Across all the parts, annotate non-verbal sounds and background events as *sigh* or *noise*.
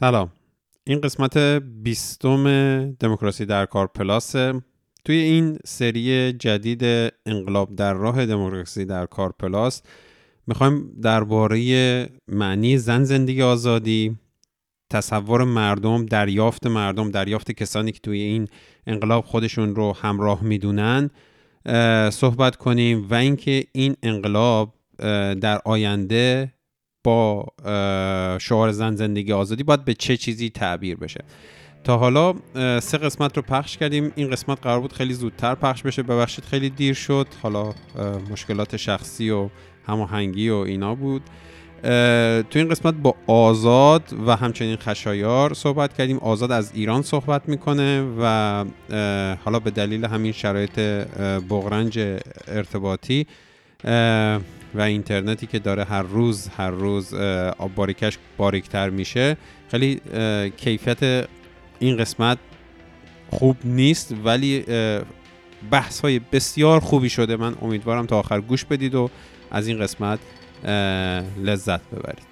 سلام. این قسمت بیستم دموکراسی در کار پلاس. توی این سری جدید انقلاب در راه دموکراسی در کار پلاس می‌خوایم درباره معنی زن زندگی آزادی تصور مردم دریافت مردم دریافت کسانی که توی این انقلاب خودشون رو همراه می‌دونن صحبت کنیم و اینکه این انقلاب در آینده با شعار زن زندگی آزادی باید به چه چیزی تعبیر بشه. تا حالا سه قسمت رو پخش کردیم. این قسمت قرار بود خیلی زودتر پخش بشه. ببخشید خیلی دیر شد. حالا مشکلات شخصی و هماهنگی و اینا بود. تو این قسمت با آزاد و همچنین خشایار صحبت کردیم. آزاد از ایران صحبت می‌کنه و حالا به دلیل همین شرایط بغرنج ارتباطی و اینترنتی که داره هر روز هر روز باریکش باریکتر میشه. خیلی کیفیت این قسمت خوب نیست ولی بحث های بسیار خوبی شده. من امیدوارم تا آخر گوش بدید و از این قسمت لذت ببرید.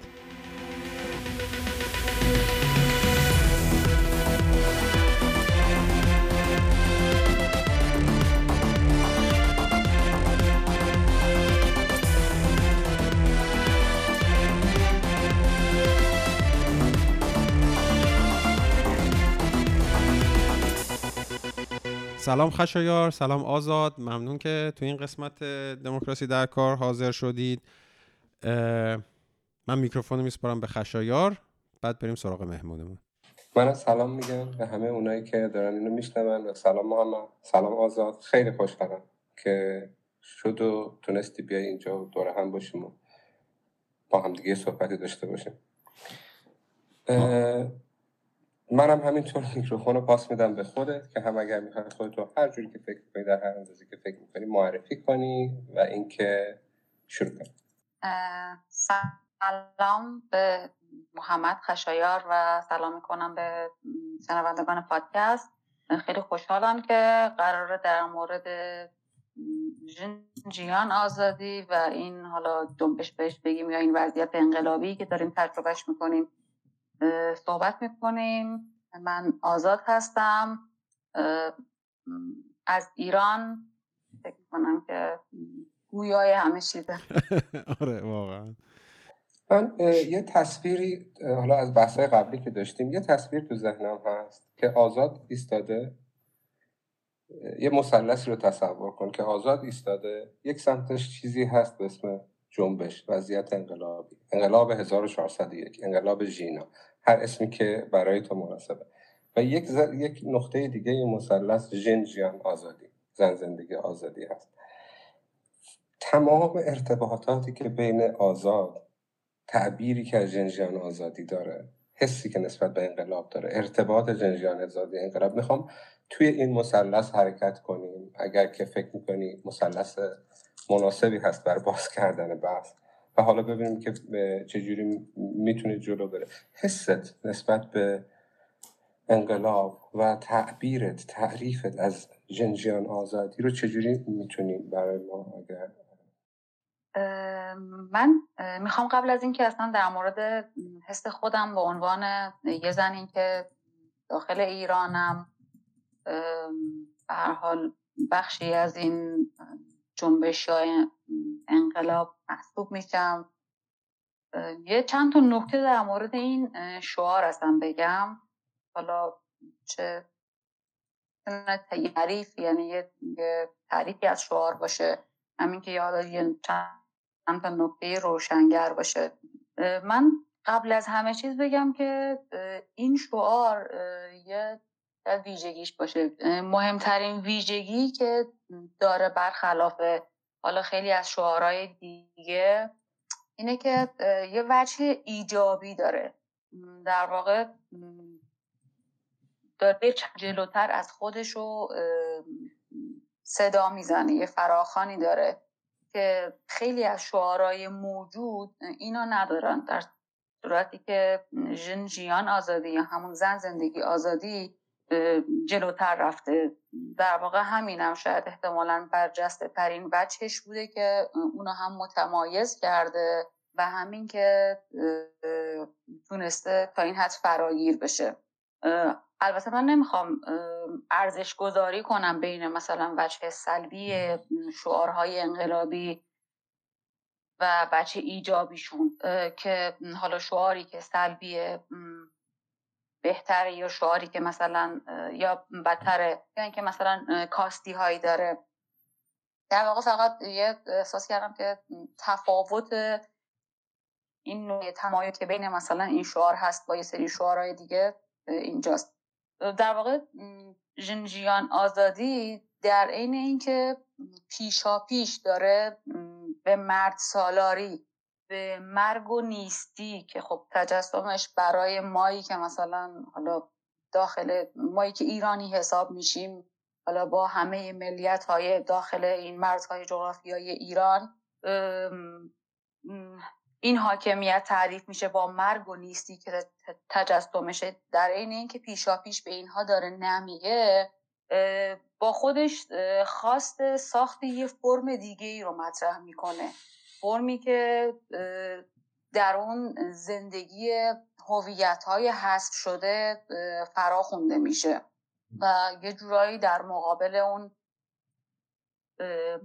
سلام خشایار سلام آزاد. ممنون که تو این قسمت دموکراسی در کار حاضر شدید. من میکروفون میسپارم به خشایار بعد بریم سراغ مهمونمون. من سلام میگم به همه اونایی که دارن اینو میشنون و سلام محمد سلام آزاد. خیلی خوشحالم که شد و تونستی بیای اینجا دور هم باشیم و با هم دیگه صحبتی داشته باشیم. منم همینطور میکروفون رو پاس میدم به خودت که هم اگر می‌خوای خودت رو هر جوری که فکر کنی در هر اندازه که فکر می‌کنی معرفی کنی و اینکه شروع کنی. سلام به محمد خشایار و سلام می‌کنم به شنوندگان پادکست. خیلی خوشحالم که قراره در مورد جیان آزادی و این حالا جنبش بهش بگیم یا این وضعیت انقلابی که داریم تجربهش می‌کنیم صحبت می‌کنیم. من آزاد هستم. از ایران. فکر کنم که گویای همه چیزه. *laughs* آره واقعا. من یه تصویری حالا از بحثای قبلی که داشتیم یه تصویر تو ذهنم هست که آزاد ایستاده. یه مثلثی رو تصور کن که آزاد ایستاده. یک سمتش چیزی هست به اسم جنبش وضعیت انقلابی. انقلاب 1401 انقلاب ژینا. هر اسمی که برای تو مناسبه. و یک, یک نقطه دیگه مثلث ژن جیان آزادی زن زندگی آزادی هست. تمام ارتباطاتی که بین آزاد تعبیری که از جنجیان آزادی داره حسی که نسبت به انقلاب داره ارتباط جنجیان آزادی انقلاب. می‌خوام توی این مثلث حرکت کنیم. اگر که فکر می‌کنی مثلث مناسبی هست بر باز کردن بحث. و حالا ببینیم که چجوری می‌تونه جلو بره. حست نسبت به انقلاب و تعبیرت تعریفت از جنجیان آزادی رو چجوری می‌تونیم برای ما اگر من می‌خوام قبل از اینکه اصلا در مورد حس خودم به عنوان یه زن این که داخل ایرانم به هر حال بخشی از این جنبش های انقلاب محسوب میشم. یه چند تا نکته در مورد این شعار هستم بگم. حالا چه تعریف یعنی یه تعریفی از شعار باشه. همین که یاد یه چند تا نکته روشنگر باشه. من قبل از همه چیز بگم که این شعار یه ویژگیش باشه. مهمترین ویژگی که داره برخلاف حالا خیلی از شعارهای دیگه اینه که یه وجه ایجابی داره. در واقع داره جلوتر از خودش رو صدا می‌زنه یه فراخانی داره که خیلی از شعارهای موجود اینا ندارن. در صورتی که جن جیان آزادی یا همون زن زندگی آزادی جلوتر رفته. در واقع همینم شاید احتمالا برجسته ترین وجهش بوده که اونو هم متمایز کرده و همین که تونسته تا این حد فراگیر بشه. البته من نمی‌خوام ارزش گذاری کنم بین مثلا وجه سلبی شعارهای انقلابی و بچه ایجابیشون که حالا شعاری که سلبیه بهتره یا شعاری که مثلا یا بدتره. یا اینکه مثلا کاستی هایی داره. در واقع فقط یه احساس کردم که تفاوت این نوع تمایل که بین مثلا این شعار هست با یه سری شعارهای دیگه اینجاست. در واقع جنجیان آزادی در عین اینکه پیشا پیش داره به مرد سالاری به مرگ و نیستی که خب تجسمش برای مایی که مثلا حالا داخل مایی که ایرانی حساب میشیم حالا با همه ملیت های داخل این مرزهای جغرافیایی ایران این حاکمیت تعریف میشه با مرگ و نیستی که تجسمشه. در عین اینکه پیشا پیش به اینها داره نمیگه با خودش خواست ساخت یه فرم دیگه ای رو مطرح می‌کنه. فرمی که در اون زندگی هویت های حذف شده فرا خونده میشه و یه جورایی در مقابل اون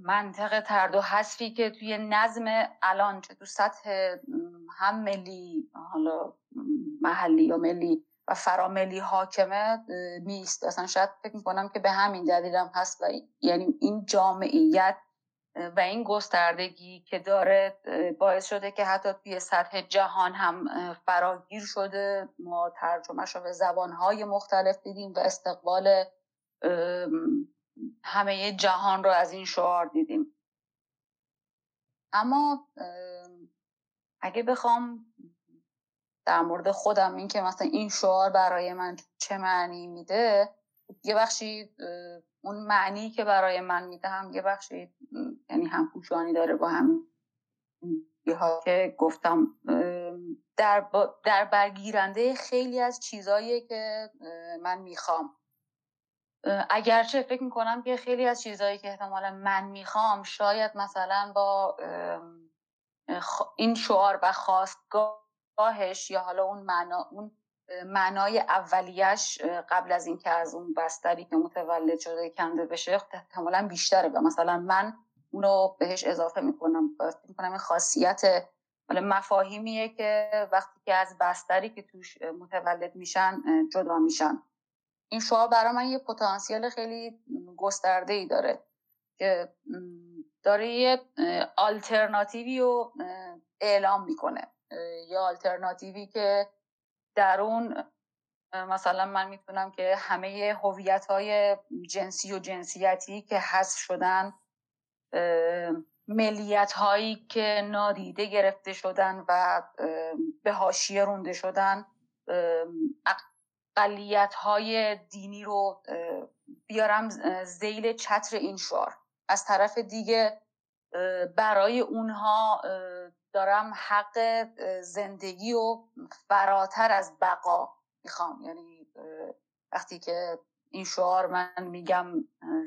منطق ترد و حذفی که توی نظم الان چه تو سطح هم ملی حالا محلی یا ملی و فراملی حاکمه نیست. اصلا شاید فکر می‌کنم که به همین دلیلم هست و یعنی این جامعیت و این گستردگی که داره باعث شده که حتی توی سطح جهان هم فراگیر شده. ما ترجمهش رو به زبانهای مختلف دیدیم و استقبال همه جهان رو از این شعار دیدیم. اما اگه بخوام در مورد خودم این که مثلا این شعار برای من چه معنی میده یه بخشی اون معنی که برای من می‌دهم یه بخشی یعنی هم پوشانی داره با هم ها که گفتم در, در برگیرنده خیلی از چیزایی که من می‌خوام. اگرچه فکر می‌کنم که خیلی از چیزهایی که احتمالا من می‌خوام شاید مثلا با این شعار و خواستگاهش یا حالا اون معنا اون معنای اولیش قبل از اینکه از اون بستری که متولد شده کنده بشه احتمالا بیشتره و مثلا من اونو بهش اضافه می‌کنم. می‌کنم این خاصیت مفاهیمیه که وقتی که از بستری که توش متولد میشن جدا میشن. این شعار برای من یه پتانسیل خیلی گسترده ای داره که داره یه آلترناتیوی رو اعلام می‌کنه. یه آلترناتیوی که در اون مثلا من می‌تونم که همه هویت های جنسی و جنسیتی که حذف شدن ملیت هایی که نادیده گرفته شدن و به حاشیه رونده شدن اقلیت های دینی رو بیارم زیل چتر این شعار. از طرف دیگه برای اونها دارم حق زندگی و فراتر از بقا می‌خوام. یعنی وقتی که این شعار من میگم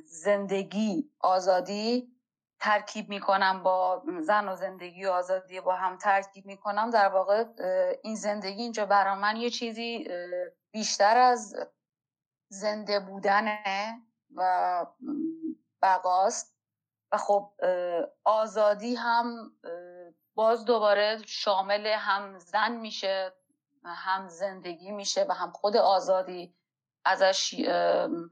زندگی آزادی ترکیب می‌کنم با زن و زندگی و آزادی با هم ترکیب می‌کنم. در واقع این زندگی اینجا برای من یه چیزی بیشتر از زنده بودنه و بقاست. و خب آزادی هم باز دوباره شامل هم زن میشه هم زندگی میشه و هم خود آزادی ازش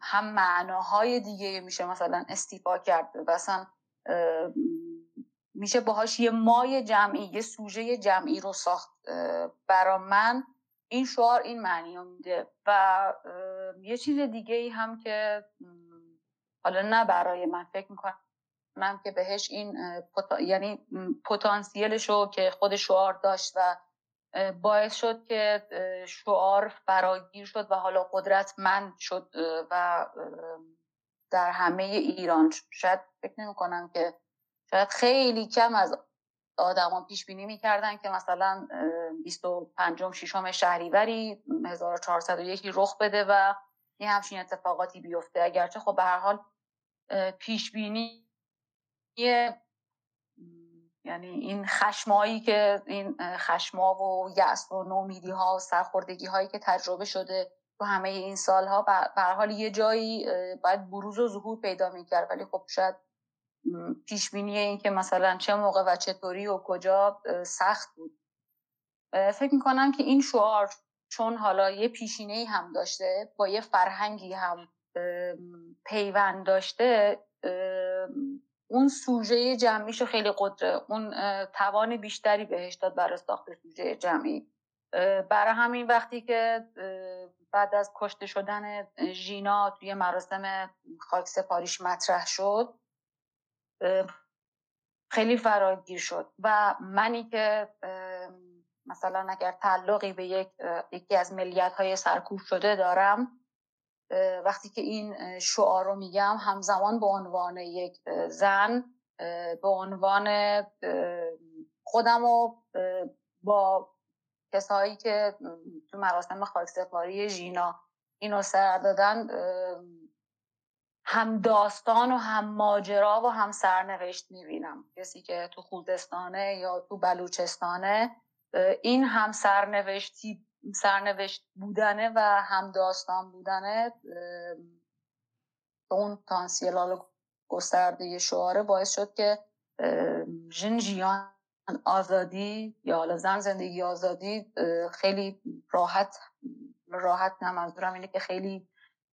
هم معناهای دیگه میشه مثلا استیفا کرد. اصلا میشه باهاش یه مای جمعی یه سوژه جمعی رو ساخت. برا من این شعار این معنی میده. و یه چیز دیگه ای هم که حالا نه برای من فکر می‌کنم که بهش این یعنی پتانسیلش رو که خود شعار داشت و باعث شد که شعار فراگیر شد و حالا قدرتمند شد و در همه ایران. شاید فکر نمی کنم که شاید خیلی کم از آدمان پیش بینی می‌کردن که مثلا 25 ششم شهریوری 1401 رخ بده و یه همچین اتفاقاتی بیفته. اگرچه خب به هر حال پیش بینی یعنی این خشمایی که این خشما و یأس و نومیدی ها و سرخوردگی هایی که تجربه شده تو همه این سالها به حال یه جایی باید بروز و ظهور پیدا می‌کرد. ولی خب شاید پیش بینی این که مثلا چه موقع و چطوری و کجا سخت بود. فکر می‌کنم که این شعار چون حالا یه پیشینه هم داشته با یه فرهنگی هم پیوند داشته اون سوژه جمعیش خیلی قدره. اون توان بیشتری بهش داد برای ساخت سوژه جمعی. برای همین وقتی که بعد از کشته شدن ژینا توی مراسم خاک سپاریش مطرح شد خیلی فراگیر شد. و منی که مثلا اگر تعلقی به یک یکی از ملیت های سرکوب شده دارم وقتی که این شعار رو میگم همزمان به عنوان یک زن به عنوان خودم و با کسایی که تو مراسم خاکسپاری ژینا اینو سر دادن هم داستان و هم ماجرا و هم سرنوشت می‌بینم. کسی که تو خوزستانه یا تو بلوچستانه این هم سرنوشتی سرنوشت بودنه و هم داستان بودنه اون تانسیلال گسترده شعاره باعث شد که جن جیان آزادی یا حالا زن زندگی آزادی خیلی راحت راحت نمازدورم اینه که خیلی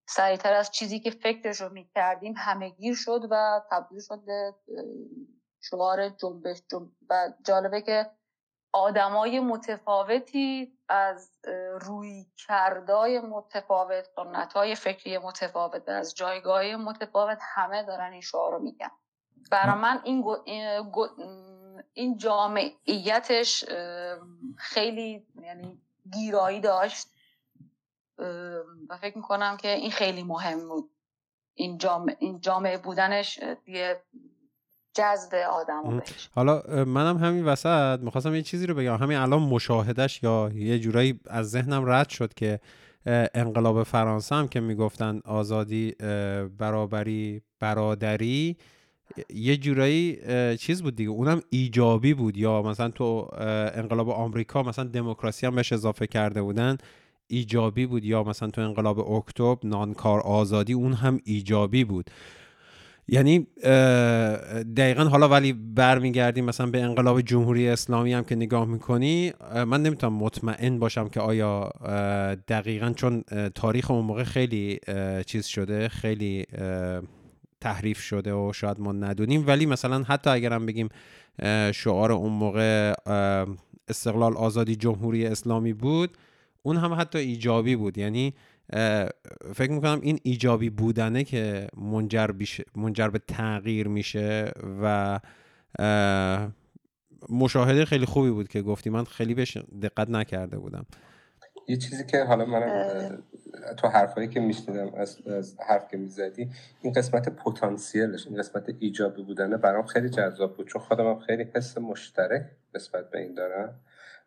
سریعتر از چیزی که فکرش رو می‌کردیم همه گیر شد و تبدیل شد به شعار جنبش و جالبه که آدمای متفاوتی از روی کردای متفاوت سنت های فکری متفاوت از جایگاه متفاوت همه دارن این شعار رو میگن. برای من این, این جامعیتش خیلی یعنی گیرایی داشت. و فکر می‌کنم که این خیلی مهم بود. این جامعه, این جامعه بودنش یه جذب آدم حالا منم همین وسط می‌خواستم یه چیزی رو بگم. همین الان مشاهدش یا یه جورایی از ذهنم رد شد که انقلاب فرانسه هم که می‌گفتن آزادی برابری برادری یه جورایی چیز بود دیگه. اونم ایجابی بود. یا مثلا تو انقلاب آمریکا مثلا دموکراسی هم بهش اضافه کرده بودن ایجابی بود. یا مثلا تو انقلاب اکتبر نانکار آزادی اون هم ایجابی بود. یعنی دقیقا حالا ولی برمیگردیم مثلا به انقلاب جمهوری اسلامی هم که نگاه می‌کنی من نمی‌تونم مطمئن باشم که آیا دقیقا چون تاریخ اون موقع خیلی چیز شده خیلی تحریف شده و شاید ما ندونیم. ولی مثلا حتی اگرم بگیم شعار اون موقع استقلال آزادی جمهوری اسلامی بود اون هم حتی ایجابی بود. یعنی فکر می‌کنم این ایجابی بودنه که منجر, منجر به تغییر میشه و مشاهده خیلی خوبی بود که گفتی. من خیلی بهش دقت نکرده بودم. یه چیزی که حالا من تو حرفایی که میشنیدم از, از حرف که می‌زدی این قسمت پتانسیلش این قسمت ایجابی بودنه برام خیلی جذاب بود. چون خودم خیلی حس مشترک نسبت به این دارم.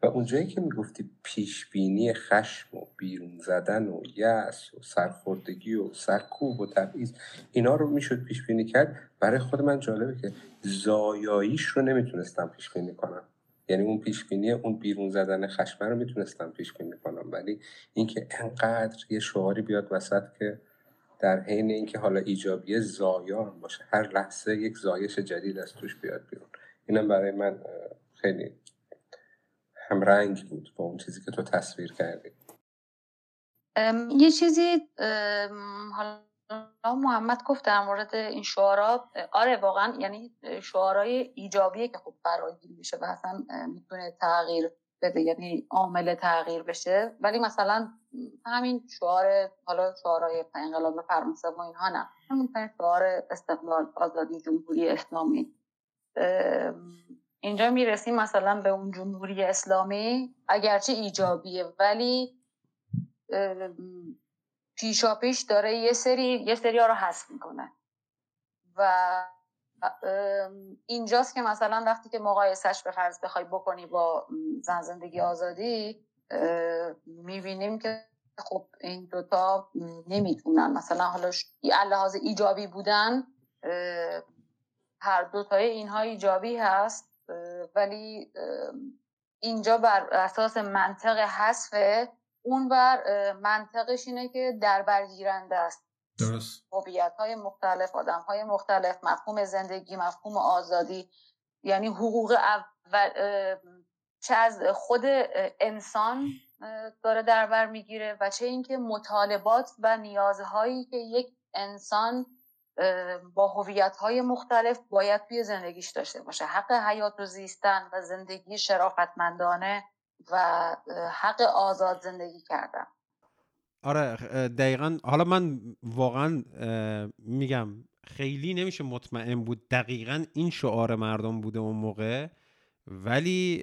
و اونجایی که می‌گفتی پیشبینی خشم و بیرون زدن و یأس و سرخوردگی و سرکوب و تبعیض اینا رو می‌شد پیش بینی کرد. برای خود من جالبه که زایاییش رو نمی‌تونستم پیش بینی کنم. یعنی اون پیش بینی اون بیرون زدن خشم رو می‌تونستم پیش بینی کنم. ولی اینکه انقدر یه شعاری بیاد وسط که در حین اینکه حالا ایجابی زایان باشه هر لحظه یک زایش جدید از توش بیاد بیرون. اینم برای من خیلی هم رنگ بود با اون چیزی که تو تصویر کردی. یه چیزی حالا محمد گفت در مورد این شعارا. آره واقعا یعنی شعارهای ایجابیه که خب فراگیر میشه و اصلا می‌تونه تغییر بده یعنی عامل تغییر بشه. ولی مثلا همین شعار حالا شعارهای انقلاب فرانسه و اینها نه. همین شعار استقلال آزادی جمهوری اسلامی. اینجا می‌رسیم مثلا به اون جمهوری اسلامی اگرچه ایجابیه ولی پیشا پیش داره یه سری یه سری ها رو حذف می‌کنه. و اینجاست که مثلا وقتی که مقایسش به فرض بخوای بکنی با زن زندگی آزادی می‌بینیم که خب این دوتا نمی‌تونن. مثلا حالا لحاظ ایجابی بودن هر دوتای اینها ایجابی هست. ولی اینجا بر اساس منطق حذف اون بر منطقش اینه که در برگیرنده است. درست. هویت های مختلف آدم های مختلف مفهوم زندگی مفهوم آزادی یعنی حقوق اول چه از خود انسان داره در بر می‌گیره و چه اینکه مطالبات و نیازهایی که یک انسان با هویت های مختلف باید توی زندگیش داشته باشه. حق حیات و زیستن و زندگی شرافتمندانه و حق آزاد زندگی کردن. آره دقیقا. حالا من واقعا میگم خیلی نمیشه مطمئن بود دقیقا این شعار مردم بوده اون موقع ولی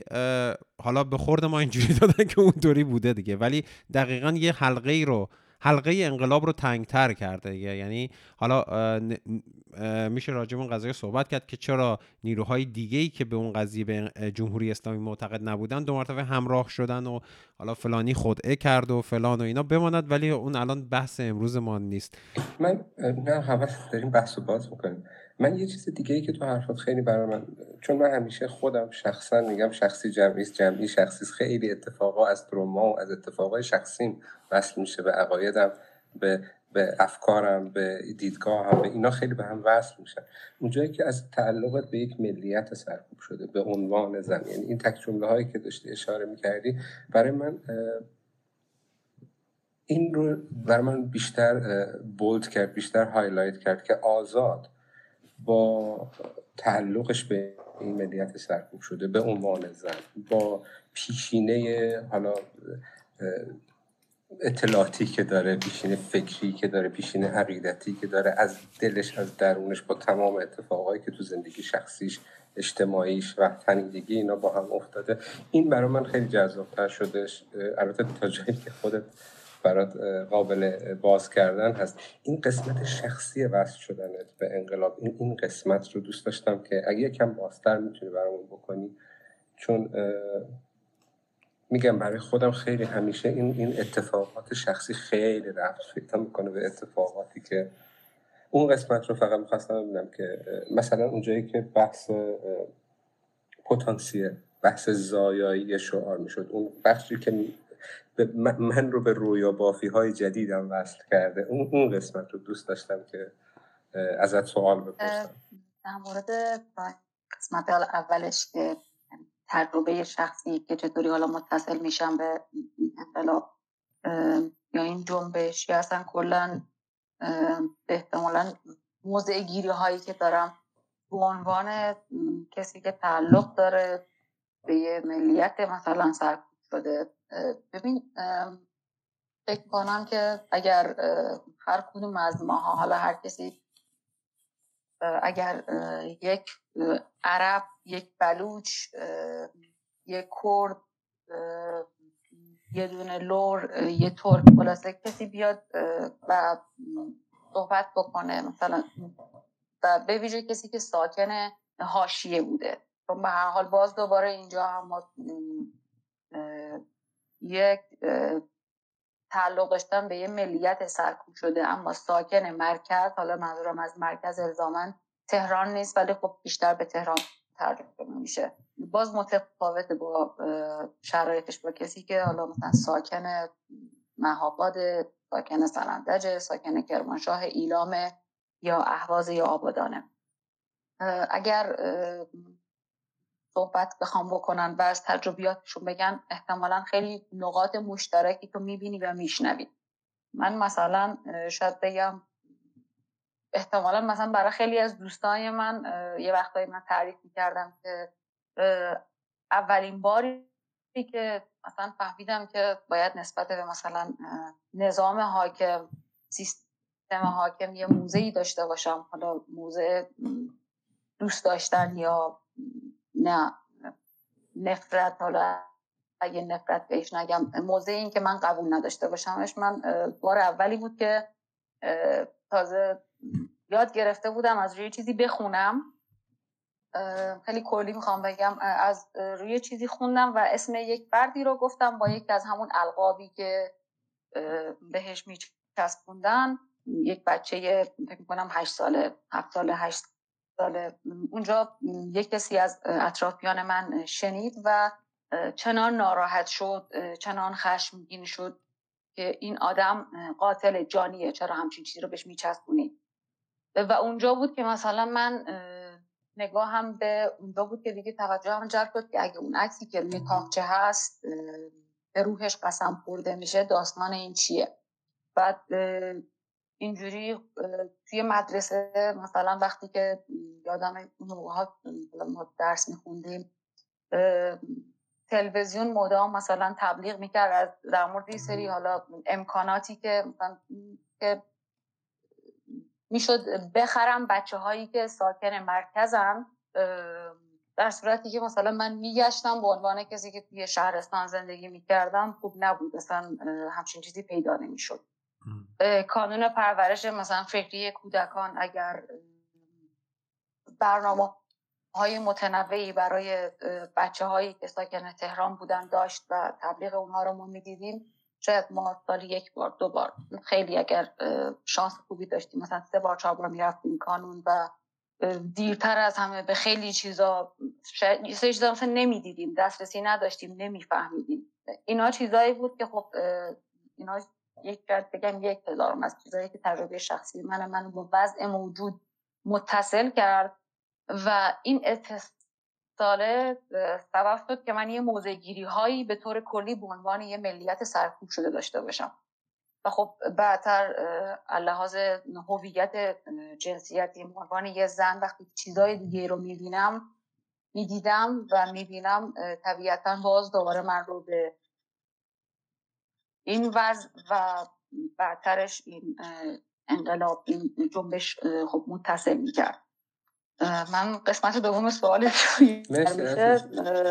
حالا به خورد ما اینجوری دادن که اونطوری بوده دیگه. ولی دقیقا یه حلقه ای رو حلقه انقلاب رو تنگتر کرده یعنی حالا میشه راجع به اون قضیه صحبت کرد که چرا نیروهای دیگه ای که به اون قضیه به جمهوری اسلامی معتقد نبودن دو مرتبه همراه شدن و حالا فلانی خودعه کرد و فلان و اینا بماند ولی اون الان بحث امروز ما نیست. من نه همه داریم بحث و باز می‌کنیم. من یه چیز دیگه ای که تو حرفات خیلی برای من چون من همیشه خودم شخصا میگم شخصی جمعی جمعی شخصی خیلی اتفاقا از تروما و از اتفاقای شخصیم وصل میشه به عقایدم به به افکارم به دیدگاهم به اینا خیلی به هم وصل میشن. اونجایی که از تعلقت به یک ملیت سرکوب شده به عنوان زن. یعنی این تک جمله هایی که داشتی اشاره می‌کردی برای من این رو برای من بیشتر bold کرد بیشتر highlight کرد که آزاد با تعلقش به این ملیت سرکوب شده به عنوان زن با پیشینه حالا اطلاعاتی که داره پیشینه فکری که داره پیشینه عقیدتی که داره از دلش از درونش با تمام اتفاقایی که تو زندگی شخصیش اجتماعیش و تنیدگی اینا با هم افتاده. این برای من خیلی جذابتر شدش البته تا جایی که خودت برات قابل باز کردن هست. این قسمت شخصی وصل شدنت به انقلاب این این قسمت رو دوست داشتم که اگه یکم بازتر می‌تونی برامون بکنی. چون میگم برای خودم خیلی همیشه این این اتفاقات شخصی خیلی رفت فکر می‌کنه به اتفاقاتی که اون قسمت رو فقط می‌خواستم ببینم که مثلا اونجایی که بحث پتانسیل بحث زایایی شعار می‌شد اون بخشی که من رو به رویا بافی های جدیدم وصل کرده. اون, اون قسمت رو دوست داشتم که ازت سوال بپرسم. در مورد قسمت اولش که تجربه شخصی که چطوری حالا متصل میشم به انقلاب یا این جنبش یا اصلا کلا احتمالا موضع گیری هایی که دارم به عنوان کسی که تعلق داره به یه ملیت مثلا سرکوب شده. ببین فکر کنم که اگر هر کدوم از ماها حالا هر کسی اگر یک عرب یک بلوچ یک کرد یه دونه لور یه ترک خلاصه کسی بیاد و صحبت بکنه مثلا و به ویژه کسی که ساکن هاشیه بوده. چون به هر حال باز دوباره اینجا هم ما یک تعلق داشتن به یه ملیت سرکوب شده اما ساکن مرکز حالا منظورم از مرکز الزامن تهران نیست ولی خب بیشتر به تهران ترجمه میشه. باز متفاوت با شرایطش با کسی که حالا مثلا ساکن مهاباد ساکن سنندج ساکن کرمانشاه ایلام یا اهواز یا آبادانه. اگر صحبت بخوام بکنن و از تجربیاتشون بگن احتمالا خیلی نقاط مشترکی تو می‌بینی و میشنوی. من مثلا شاید بگم احتمالا مثلا برای خیلی از دوستای من یه وقتایی من تعریف می‌کردم که اولین باری که مثلا فهمیدم که باید نسبت به مثلا نظام حاکم سیستم حاکم یه موزه داشته باشم حالا موزه دوست داشتن یا نه نفرت حالا اگه نفرت بهش نگم موضع این که من قبول نداشته باشمش من بار اولی بود که تازه یاد گرفته بودم از روی چیزی بخونم. خیلی کلی می‌خوام بگم از روی چیزی خوندم و اسم یک فردی رو گفتم با یکی از همون القابی که بهش میچسبوندن. یک بچه فکر می‌کنم هشت ساله هفت ساله هشت ساله اونجا یک کسی از اطرافیان من شنید و چنان ناراحت شد چنان خشمگین شد که این آدم قاتل جانیه چرا همچین چیزی رو بهش میچسبونی؟ و اونجا بود که مثلا من نگاه هم به اونجا بود که دیگه توجه هم جلب کرد که اگه اون عکسی که روی تاقچه هست به روحش قسم خورده میشه داستان این چیه؟ بعد اینجوری توی مدرسه مثلا وقتی که یادم موقع ما درس میخوندیم تلویزیون مدام مثلا تبلیغ می‌کرد از در مورد سری حالا امکاناتی که مثلا که می‌شد بخرم بچه هایی که ساکن مرکزم در صورتی که مثلا من میگشتم به عنوان کسی که توی شهرستان زندگی می‌کردم خوب نبود مثلا همچین چیزی پیدا نمی‌شد. کانون پرورش مثلا فکری کودکان اگر برنامه های متنوعی برای بچه هایی که ساکن تهران بودن داشت و تبلیغ اونها رو ما می‌دیدیم شاید ما سالی یک بار دو بار خیلی اگر شانس خوبی داشتیم. مثلا سه بار چهار بار می‌رفتیم کانون و دیرتر از همه به خیلی چیزا شاید یه چیزا مثلا نمی‌دیدیم دسترسی نداشتیم نمیفهمیدیم. اینا چیزایی بود که خب اینا یک بگم یک هزار از چیزایی که تجربه شخصی من منو با وضع موجود متصل کرد و این اتصاله سبب شد که من یه موزگیری هایی به طور کلی به عنوان یه ملیت سرکوب شده داشته باشم. و خب بعدتر لحاظ هویت جنسیتی به عنوان یه زن وقتی چیزای دیگه رو می‌بینم می‌دیدم و می‌بینم طبیعتا باز دوباره من رو به این وضع و بعدترش این انقلاب این جنبش خب متصل می‌کرد. من قسمت دوم سوال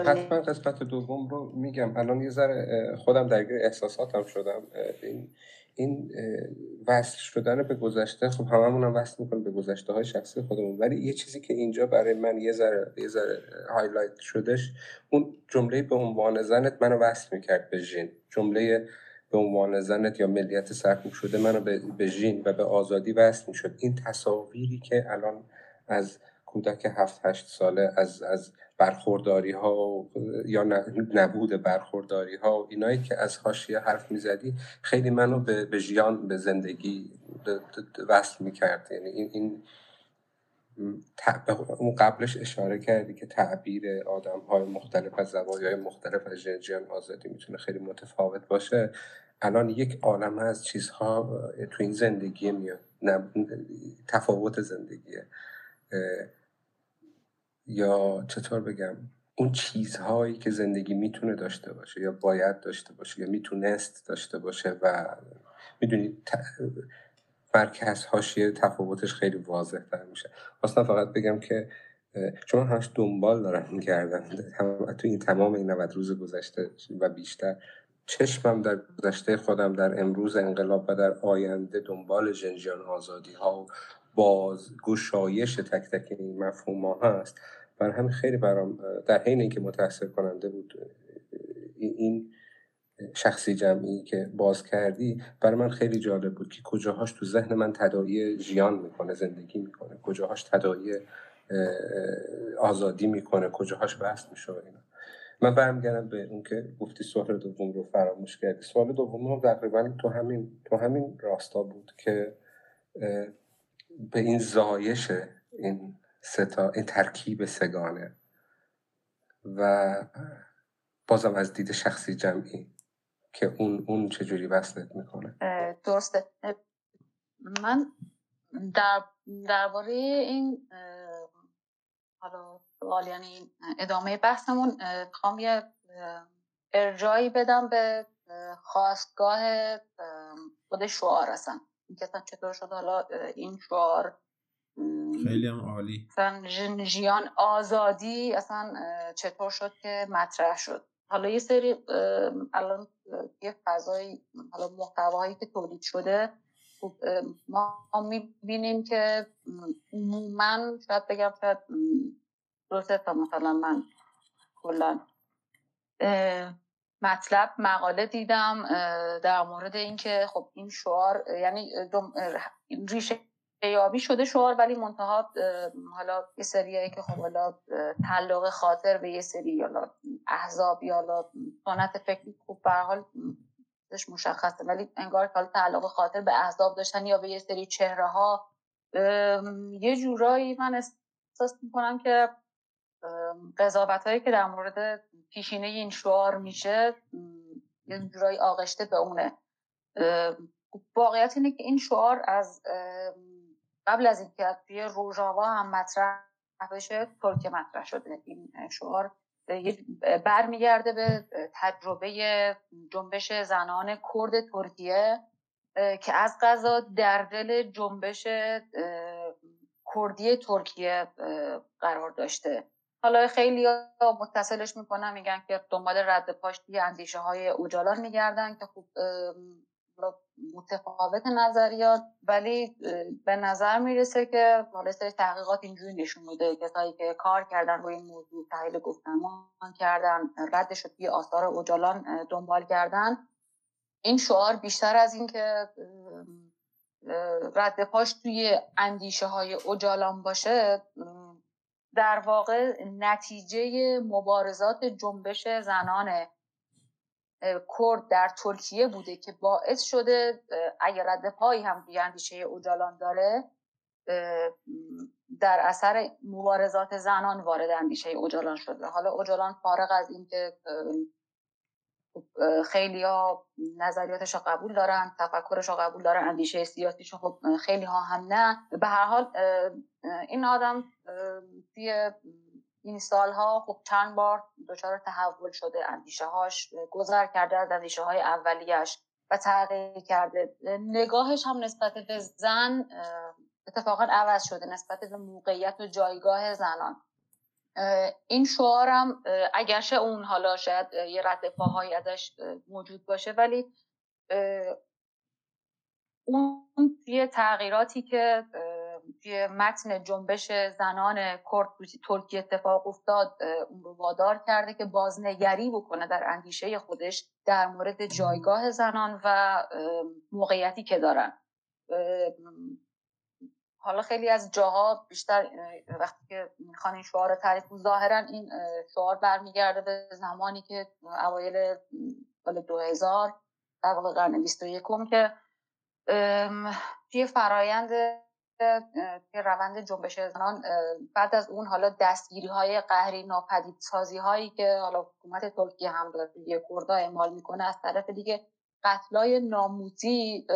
حتما قسمت دوم رو میگم. الان یه ذره خودم درگیر احساساتم شدم. این این وصل شدن به گذشته خب هممون هم وصل می‌کنیم به گذشته های شخصی خودمون. ولی یه چیزی که اینجا برای من یه ذره یه ذره هایلایت شدش اون جمله به عنوان زنت منو وصل می‌کرد به ژین جمله به عنوان زنت یا ملیت سرکوب شده منو به, ژین و به آزادی وصل می‌شد. این تصاویری که الان از کودک هفت هشت ساله از از برخورداری ها یا نبود برخورداری ها و اینایی که از حاشیه حرف می‌زدی خیلی منو به به ژیان به زندگی وصل می‌کرد. یعنی این این قبلش اشاره کردی که تعبیر آدم های مختلف از زوایای مختلف از جنجیان آزادی می‌تونه خیلی متفاوت باشه. الان یک عالم از چیزها تو این زندگی میاد. تفاوت زندگیه یا چطور بگم اون چیزهایی که زندگی می‌تونه داشته باشه یا باید داشته باشه یا می‌تونست داشته باشه و می‌دونید مرکز هاشیه تفاوتش خیلی واضح تر میشه. اصلا فقط بگم که چون همش دنبال دارم می‌کردم تو این تمام این 90 روز گذشته و بیشتر چشمم در گذشته خودم در امروز انقلاب و در آینده دنبال جنجان آزادی ها و باز گشایش تک تک این مفهوم ها هست. برای همین خیلی برام در حین اینکه متاثر کننده بود این شخصی جمعی که باز کردی برای من خیلی جالب بود که کجاهاش تو ذهن من تدایی جیان می‌کنه زندگی می‌کنه. کجاهاش تدایی آزادی می‌کنه کجاهاش بحث میشه اینا. من برمیگردم به اون که گفتی سوال دوم رو فراموش کردی. سوال دوم هم تقریبا تو همین تو همین راستا بود که به این زایش این ستا این ترکیب سگانه و بازم از دید شخصی جمعی که اون اون چجوری وصلت می‌کنه. درسته. من در درباره این حالا سوال یعنی ادامه بحثمون می‌خوام یه ارجایی بدم به خواستگاه خود شعار اصلا. اینکه چطور شد حالا این شعار خیلی هم عالی. مثلا جیان آزادی اصلا چطور شد که مطرح شد. حالا یه سری الان یه فضای حالا محتواهایی که تولید شده خب، ما می‌بینیم که من شاید بگم شاید دو تا مثلا من کلا مطلب مقاله دیدم در مورد اینکه خب این شعار یعنی ریشه قیابی شده شعار ولی منتها حالا یه سریایی که خب حالا تعلق خاطر به یه سری حالا احزاب یا حالا سنت فکری خوب به حال مشخصه. ولی انگار که تعلق خاطر به احزاب داشتن یا به یه سری چهره ها یه جورایی من احساس می‌کنم که قضاوت هایی که در مورد پیشینه این شعار میشه یه جورایی آغشته به اونه. واقعیت اینه که این شعار از قبل از اینکه توی روژاوا هم مطرح بشه ترکیه مطرح شده. این شعار برمیگرده به تجربه جنبش زنان کرد ترکیه که از غذا در دل جنبش کردی ترکیه قرار داشته. حالا خیلی متصلش می‌کنن میگن که دنبال رد پاشتی اندیشه های اوجالان میگردن که خوب متفاوت نظریات ولی به نظر می‌رسه که حالا سری تحقیقات اینجوری نشون میده. کسایی که کار کردن روی این موضوع تحلیل گفتمان کردن ردش توی آثار اوجالان دنبال کردن. این شعار بیشتر از اینکه رد پاش توی اندیشه های اوجالان باشه در واقع نتیجه مبارزات جنبش زنان کرد در ترکیه بوده که باعث شده اگر رد پایی هم توی اندیشه اوجالان داره در اثر مبارزات زنان وارد اندیشه اوجالان شده. حالا اوجالان فارغ از اینکه خیلی ها نظریاتش رو قبول دارن تفکرش قبول دارن اندیشه سیاسیش خب خیلی ها هم نه. به هر حال این آدم توی این سالها خب چند بار دچار تحول شده اندیشه هاش گذر کرده از اندیشه های اولیش و تغییر کرده. نگاهش هم نسبت به زن اتفاقا عوض شده نسبت به موقعیت و جایگاه زنان. این شعارم اگرچه اون حالا شاید یه رد پاهایی ازش موجود باشه ولی اون یه تغییراتی که متن جنبش زنان کرد ترکیه اتفاق افتاد اون رو وادار کرده که بازنگری بکنه در اندیشه خودش در مورد جایگاه زنان و موقعیتی که دارن. حالا خیلی از جاها بیشتر وقتی که می‌خوان این شعار تعریف ظاهرا این شعار برمیگرده به زمانی که اوایل سال 2000 در واقع قرن 21 که توی فرایند توی روند جنبش زنان بعد از اون حالا دستگیری های قهری ناپدید سازی هایی که حالا حکومت ترکیه هم داره کردا اعمال می‌کنه از طرف دیگه قتلای ناموزی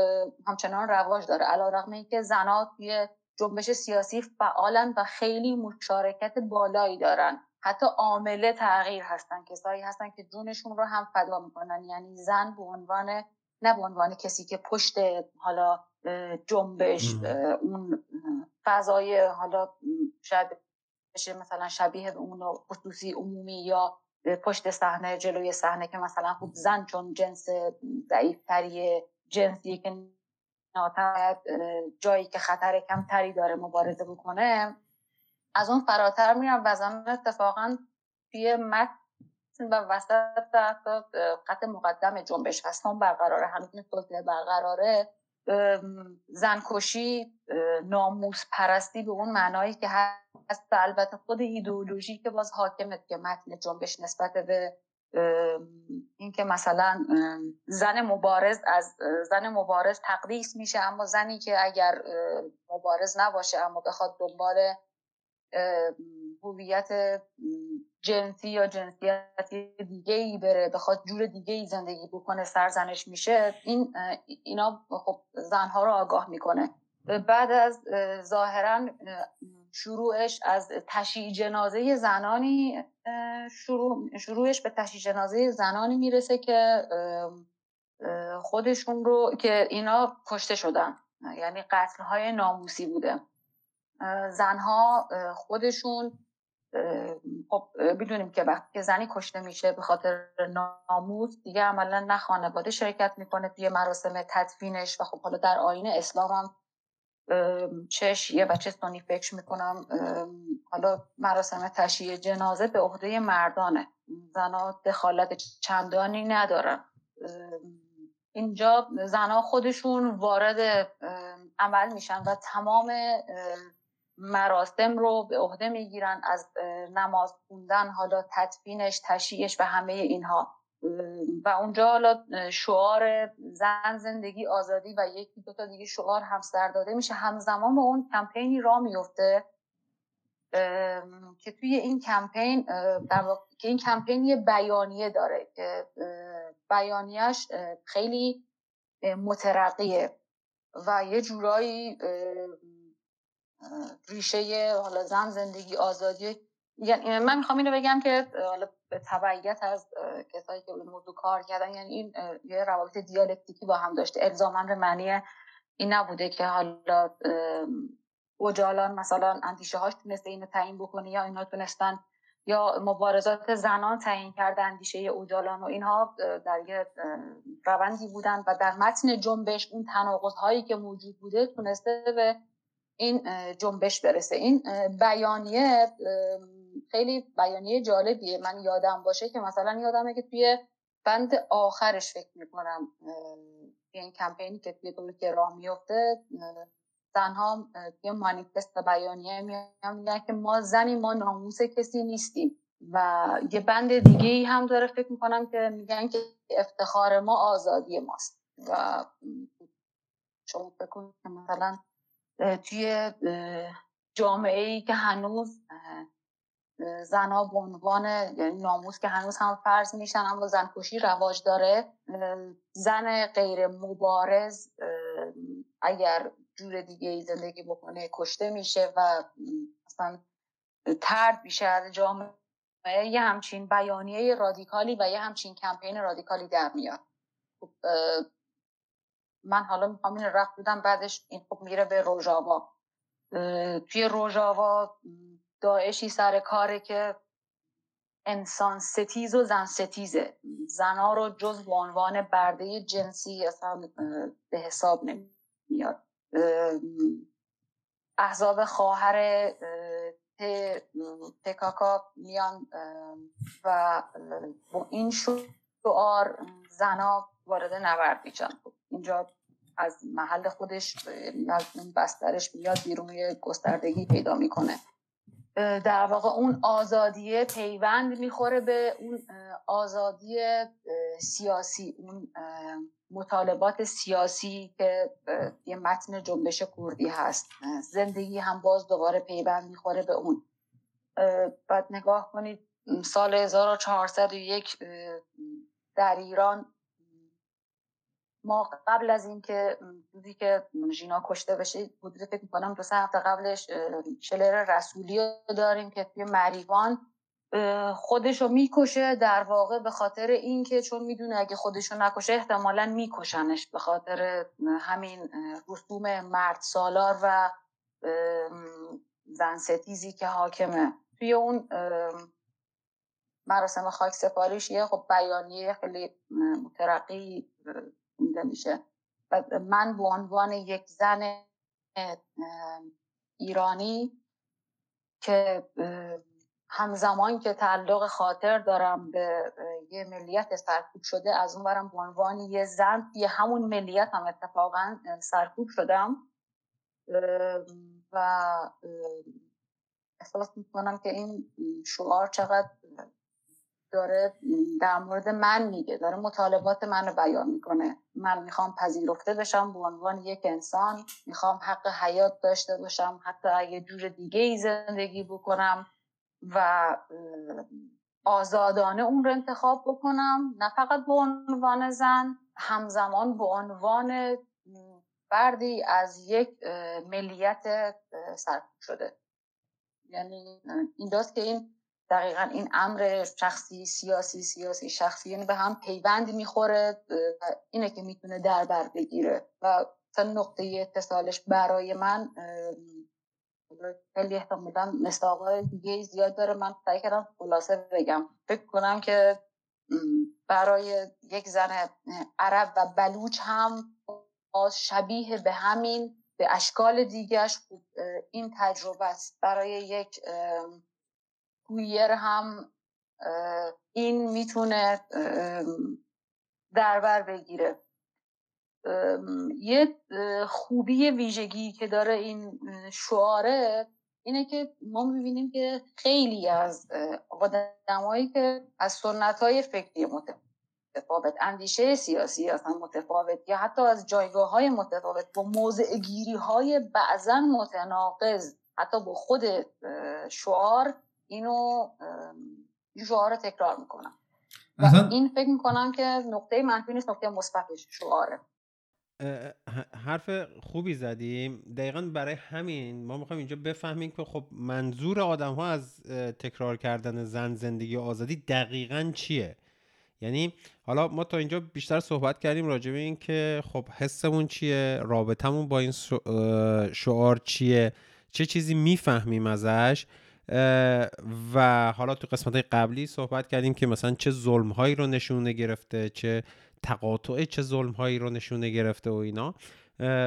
همچنان رواج داره. علا رقم اینکه زنها توی جنبش سیاسی فعالن و خیلی مشارکت بالایی دارن. حتی عامله تغییر هستن کسایی هستن که جونشون رو هم فدا می‌کنن. یعنی زن به عنوان نه به عنوان کسی که پشت حالا جنبش اون فضای حالا شاید بشه مثلا شبیه به اون خصوصی عمومی یا پشت صحنه جلوی صحنه که مثلا خوب زن چون جنس ضعیفتری جنسی که ناتایت جایی که خطر کمتری داره مبارزه بکنه از اون فراتر میرم و زن اتفاقا توی متن و وسط قطع مقدم جنبش هست هم برقراره هنوز برقراره. زنکشی ناموس پرستی به اون معنایی که هست البته خود ایدئولوژی که باز حاکمه که متن جنبش نسبت به اینکه مثلا زن مبارز از زن مبارز تقدیس میشه اما زنی که اگر مبارز نباشه اما بخواد دنبال هویت جنسی یا جنسیت دیگه ای بره بخواد جور دیگه ای زندگی بکنه سرزنش میشه این اینا خب زنها رو آگاه می‌کنه. بعد از ظاهرا شروعش از تشییع جنازه زنانی شروع شروعش به تشییع جنازه زنانی می‌رسه که خودشون رو که اینا کشته شدن. یعنی قتل های ناموسی بوده. زنها خودشون خب بدونیم که وقتی زنی کشته میشه به خاطر ناموس دیگه عملا نه خانواده شرکت می‌کنه توی مراسم تدفینش و خب حالا در آین اسلام هم چه شیعه و چه سنی فکر می‌کنم حالا مراسم تشییع جنازه به عهده مردانه. زنها دخالت چندانی ندارن اینجا زنها خودشون وارد عمل میشن و تمام مراسم رو به عهده می‌گیرن از نماز خوندن حالا تدفینش تشییعش و همه اینها. و اونجا حالا شعار زن زندگی آزادی و یکی دو تا دیگه شعار هم سر داده میشه. همزمان با اون کمپینی را میفته که توی این کمپین که این کمپین یه بیانیه داره که بیانیهش خیلی مترقیه و یه جورایی ریشه حالا زن زندگی آزادی. یعنی من می‌خوام اینو بگم که حالا به تبعیت از کسایی که به موضوع کار کردن یعنی این یه روابط دیالکتیکی با هم داشته. الزاما به معنی این نبوده که حالا اوجالان مثلا اندیشه هاش تونسته اینو تعیین بکنه یا اینا تونستن یا مبارزات زنان تعیین کرده اندیشه اوجالان و اینها در یه روندی بودن و در متن جنبش اون تناقض هایی که موجود بوده تونسته به این جنبش برسه. این بیانیه خیلی بیانیه جالبیه. من یادم باشه که مثلا یادمه که توی بند آخرش فکر می‌کنم این کمپینی که توی که راه میفته زنها توی مانیفست بیانیه میگن که ما زنی ما ناموس کسی نیستیم. و یه بند دیگه ای هم داره فکر می‌کنم که میگن که افتخار ما آزادی ماست. و شما فکر که مثلا توی جامعه ای که هنوز زنها به عنوان یعنی ناموس که هنوز هم فرض میشن اما زنکشی رواج داره زن غیر مبارز اگر جور دیگه ای زندگی بکنه کشته میشه و اصلا ترد میشه از جامعه یه همچین بیانیه رادیکالی و یه همچین کمپین رادیکالی در میاد. خب، من حالا می‌خوام این رفت بودم بعدش این خب میره به روژاوا توی روژاوا داعشی سر کاره که انسان ستیز و زن ستیزه. زنها رو جز به عنوان برده جنسی اصلا به حساب نمیاد. احزاب خواهر تکاکا میان و با این شعار زنا وارد نبرد میشن. اینجا از محل خودش از بسترش میاد بیرون گستردگی پیدا می‌کنه. در واقع اون آزادی پیوند می‌خوره به اون آزادی سیاسی اون مطالبات سیاسی که یه متن جنبش کردی هست. زندگی هم باز دوباره پیوند می‌خوره به اون. بعد نگاه کنید سال 1401 در ایران ما قبل از اینکه روزی که ژینا کشته بشه حدود فکر می‌کنم دو سه هفته قبلش شلر رسولی رو داریم که توی مریوان خودشو می‌کشه در واقع به خاطر اینکه چون می‌دونه اگه خودشو نکشه احتمالا میکشنش به خاطر همین رسوم مرد سالار و زن ستیزی که حاکمه. توی اون مراسم خاک سپاریش یه خب بیانیه خیلی مترقی خونده میشه. من به عنوان یک زن ایرانی که همزمان که تعلق خاطر دارم به یه ملیت سرکوب شده از اون برم به عنوان یه زن یه همون ملیت هم اتفاقا سرکوب شدم. و احساس می‌کنم که این شعار چقدر داره در مورد من میگه داره مطالبات من رو بیان می‌کنه. من می‌خوام پذیرفته بشم به عنوان یک انسان می‌خوام حق حیات داشته باشم حتی اگه جور دیگه ای زندگی بکنم و آزادانه اون رو انتخاب بکنم. نه فقط به عنوان زن همزمان به عنوان فردی از یک ملیت سرکوب شده. یعنی این که این دقیقا این امر شخصی سیاسی سیاسی شخصی یعنی به هم پیوند می‌خوره اینه که می‌تونه در بر بگیره. و تا نقطه اتصالش برای من خیلی احتمالا مستاقای دیگه زیاد داره. من سعی کردم خلاصه بگم. فکر کنم که برای یک زن عرب و بلوچ هم شبیه به همین به اشکال دیگهش این تجربه است. برای یک کویر هم این می‌تونه دربر بگیره. یه خوبی ویژگی که داره این شعاره اینه که ما می‌بینیم که خیلی از آدمایی که از سنت های فکری متفاوت اندیشه سیاسی اصلا متفاوت یا حتی از جایگاه های متفاوت با موضع گیری های بعضا متناقض حتی با خود شعار اینو این شعار رو تکرار می‌کنم. و این فکر می‌کنم که نقطه منفی نیست نقطه مثبتش شعاره. حرف خوبی زدیم. دقیقا برای همین ما می‌خوایم اینجا بفهمیم که خب منظور آدم ها از تکرار کردن زن زندگی آزادی دقیقا چیه؟ یعنی حالا ما تا اینجا بیشتر صحبت کردیم راجع به این که خب حسمون چیه رابطمون با این شعار چیه چه چیزی می‌فهمیم ازش. و حالا تو قسمت قبلی صحبت کردیم که مثلا چه ظلم هایی رو نشونه گرفته چه تقاطع چه ظلم هایی رو نشونه گرفته و اینا.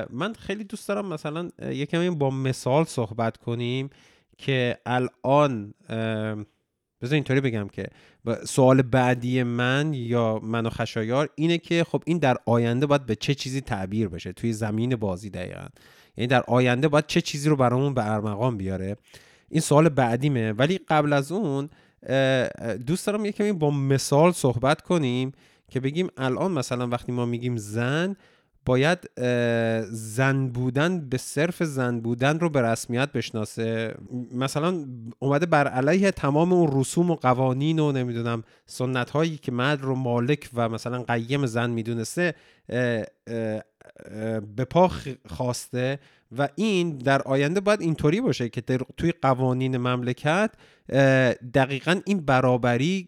من خیلی دوست دارم مثلا یکم با مثال صحبت کنیم که الان بذار اینطوری بگم که سوال بعدی من یا من و خشایار اینه که خب این در آینده باید به چه چیزی تعبیر بشه؟ توی زمین بازی دقیقا. یعنی در آینده باید چه چیزی رو برامون به ارمغان بیاره؟ این سوال بعدیمه. ولی قبل از اون دوست دارم یکمی با مثال صحبت کنیم که بگیم الان مثلا وقتی ما میگیم زن باید زن بودن به صرف زن بودن رو به رسمیت بشناسه. مثلا اومده بر علیه تمام اون رسوم و قوانین و نمی‌دونم سنت هایی که مرد رو مالک و مثلا قیم زن می‌دونسته به پا خواسته و این در آینده باید اینطوری باشه که توی قوانین مملکت دقیقا این برابری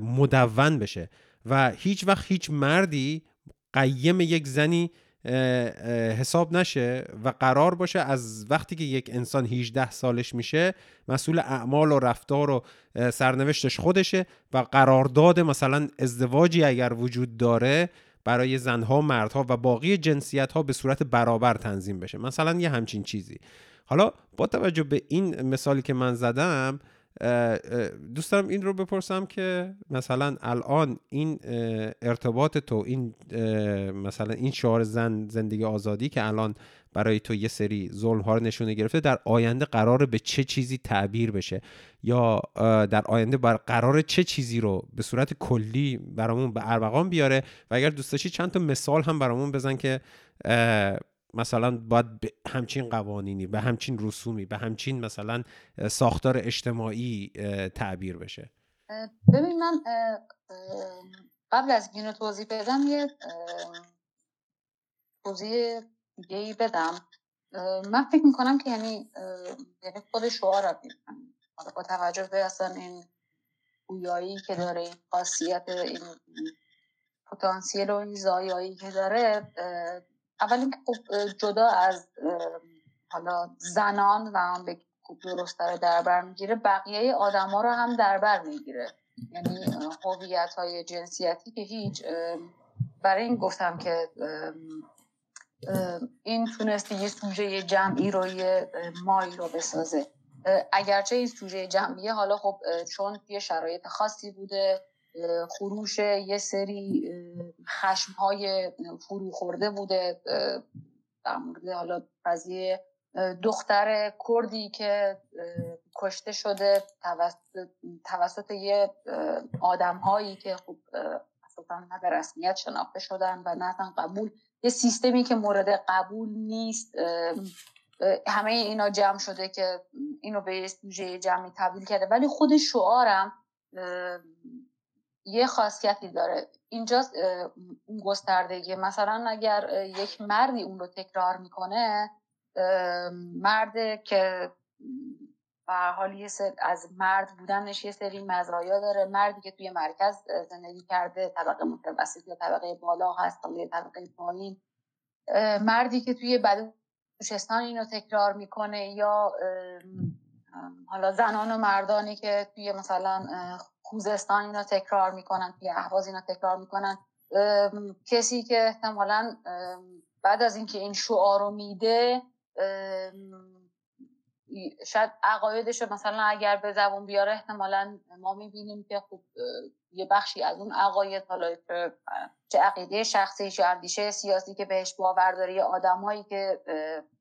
مدون بشه و هیچ وقت هیچ مردی قیم یک زنی حساب نشه و قرار باشه از وقتی که یک انسان 18 سالش میشه مسئول اعمال و رفتار و سرنوشتش خودشه و قرارداد مثلا ازدواجی اگر وجود داره برای زنها مردها و باقی جنسیت ها به صورت برابر تنظیم بشه. مثلا یه همچین چیزی. حالا با توجه به این مثالی که من زدم دوست دارم این رو بپرسم که مثلا الان این ارتباط تو این مثلا این شعار زن زندگی آزادی که الان برای تو یه سری ظلم ها رو نشونه گرفته در آینده قرار به چه چیزی تعبیر بشه؟ یا در آینده بر قرار چه چیزی رو به صورت کلی برامون به ارمغان بیاره؟ و اگر دوست داشتی چند تا مثال هم برامون بزن که مثلا باید به همچین قوانینی به همچین رسومی به همچین مثلا ساختار اجتماعی تعبیر بشه. ببین من قبل از اینو توضیح بدم یه توضیح دیگه ای بدم من فکر می‌کنم که یعنی یعنی خود شعار با توجه به اصلا این گویایی که داره این خاصیت این پتانسیل و این زایایی که داره اول اینکه خب جدا از حالا زنان و هم به درست داره در بر می‌گیره بقیه آدما رو هم در بر می‌گیره. یعنی هویت های جنسیتی که هیچ برای این گفتم که این تونسته یه سوژه جمعی رو یه مای رو بسازه. اگرچه این سوژه جمعیه حالا خب چون یه شرایط خاصی بوده خروش یه سری خشم های فرو خورده بوده در مورد حالا قضیه دختر کردی که کشته شده توسط, یه آدم هایی که خب اصلا نه به رسمیت شناخته شدن و نه قبول یه سیستمی که مورد قبول نیست همه اینا جمع شده که اینو به سوژه جمعی تبدیل کرده. ولی خود شعارم یه خاصیتی داره. اینجا گستردگی مثلا اگر یک مردی اون رو تکرار می‌کنه مرد که به حال یه سر از مرد بودنش یه سری مزایا داره. مردی که توی مرکز زندگی کرده طبقه متوسط یا طبقه بالا هست یا طبقه پایین. مردی که توی بلوچستان اینو تکرار می‌کنه یا حالا زنان و مردانی که توی مثلا خوزستان اینا تکرار می‌کنن توی اهواز اینا تکرار می‌کنن. کسی که احتمالا بعد از اینکه این شعار رو میده شاید عقایدش مثلا اگر به زبون بیاره احتمالا ما می‌بینیم که خب یه بخشی از اون عقاید حالا چه عقیده شخصی چه اندیشه سیاسی که بهش باور داره یا آدمایی که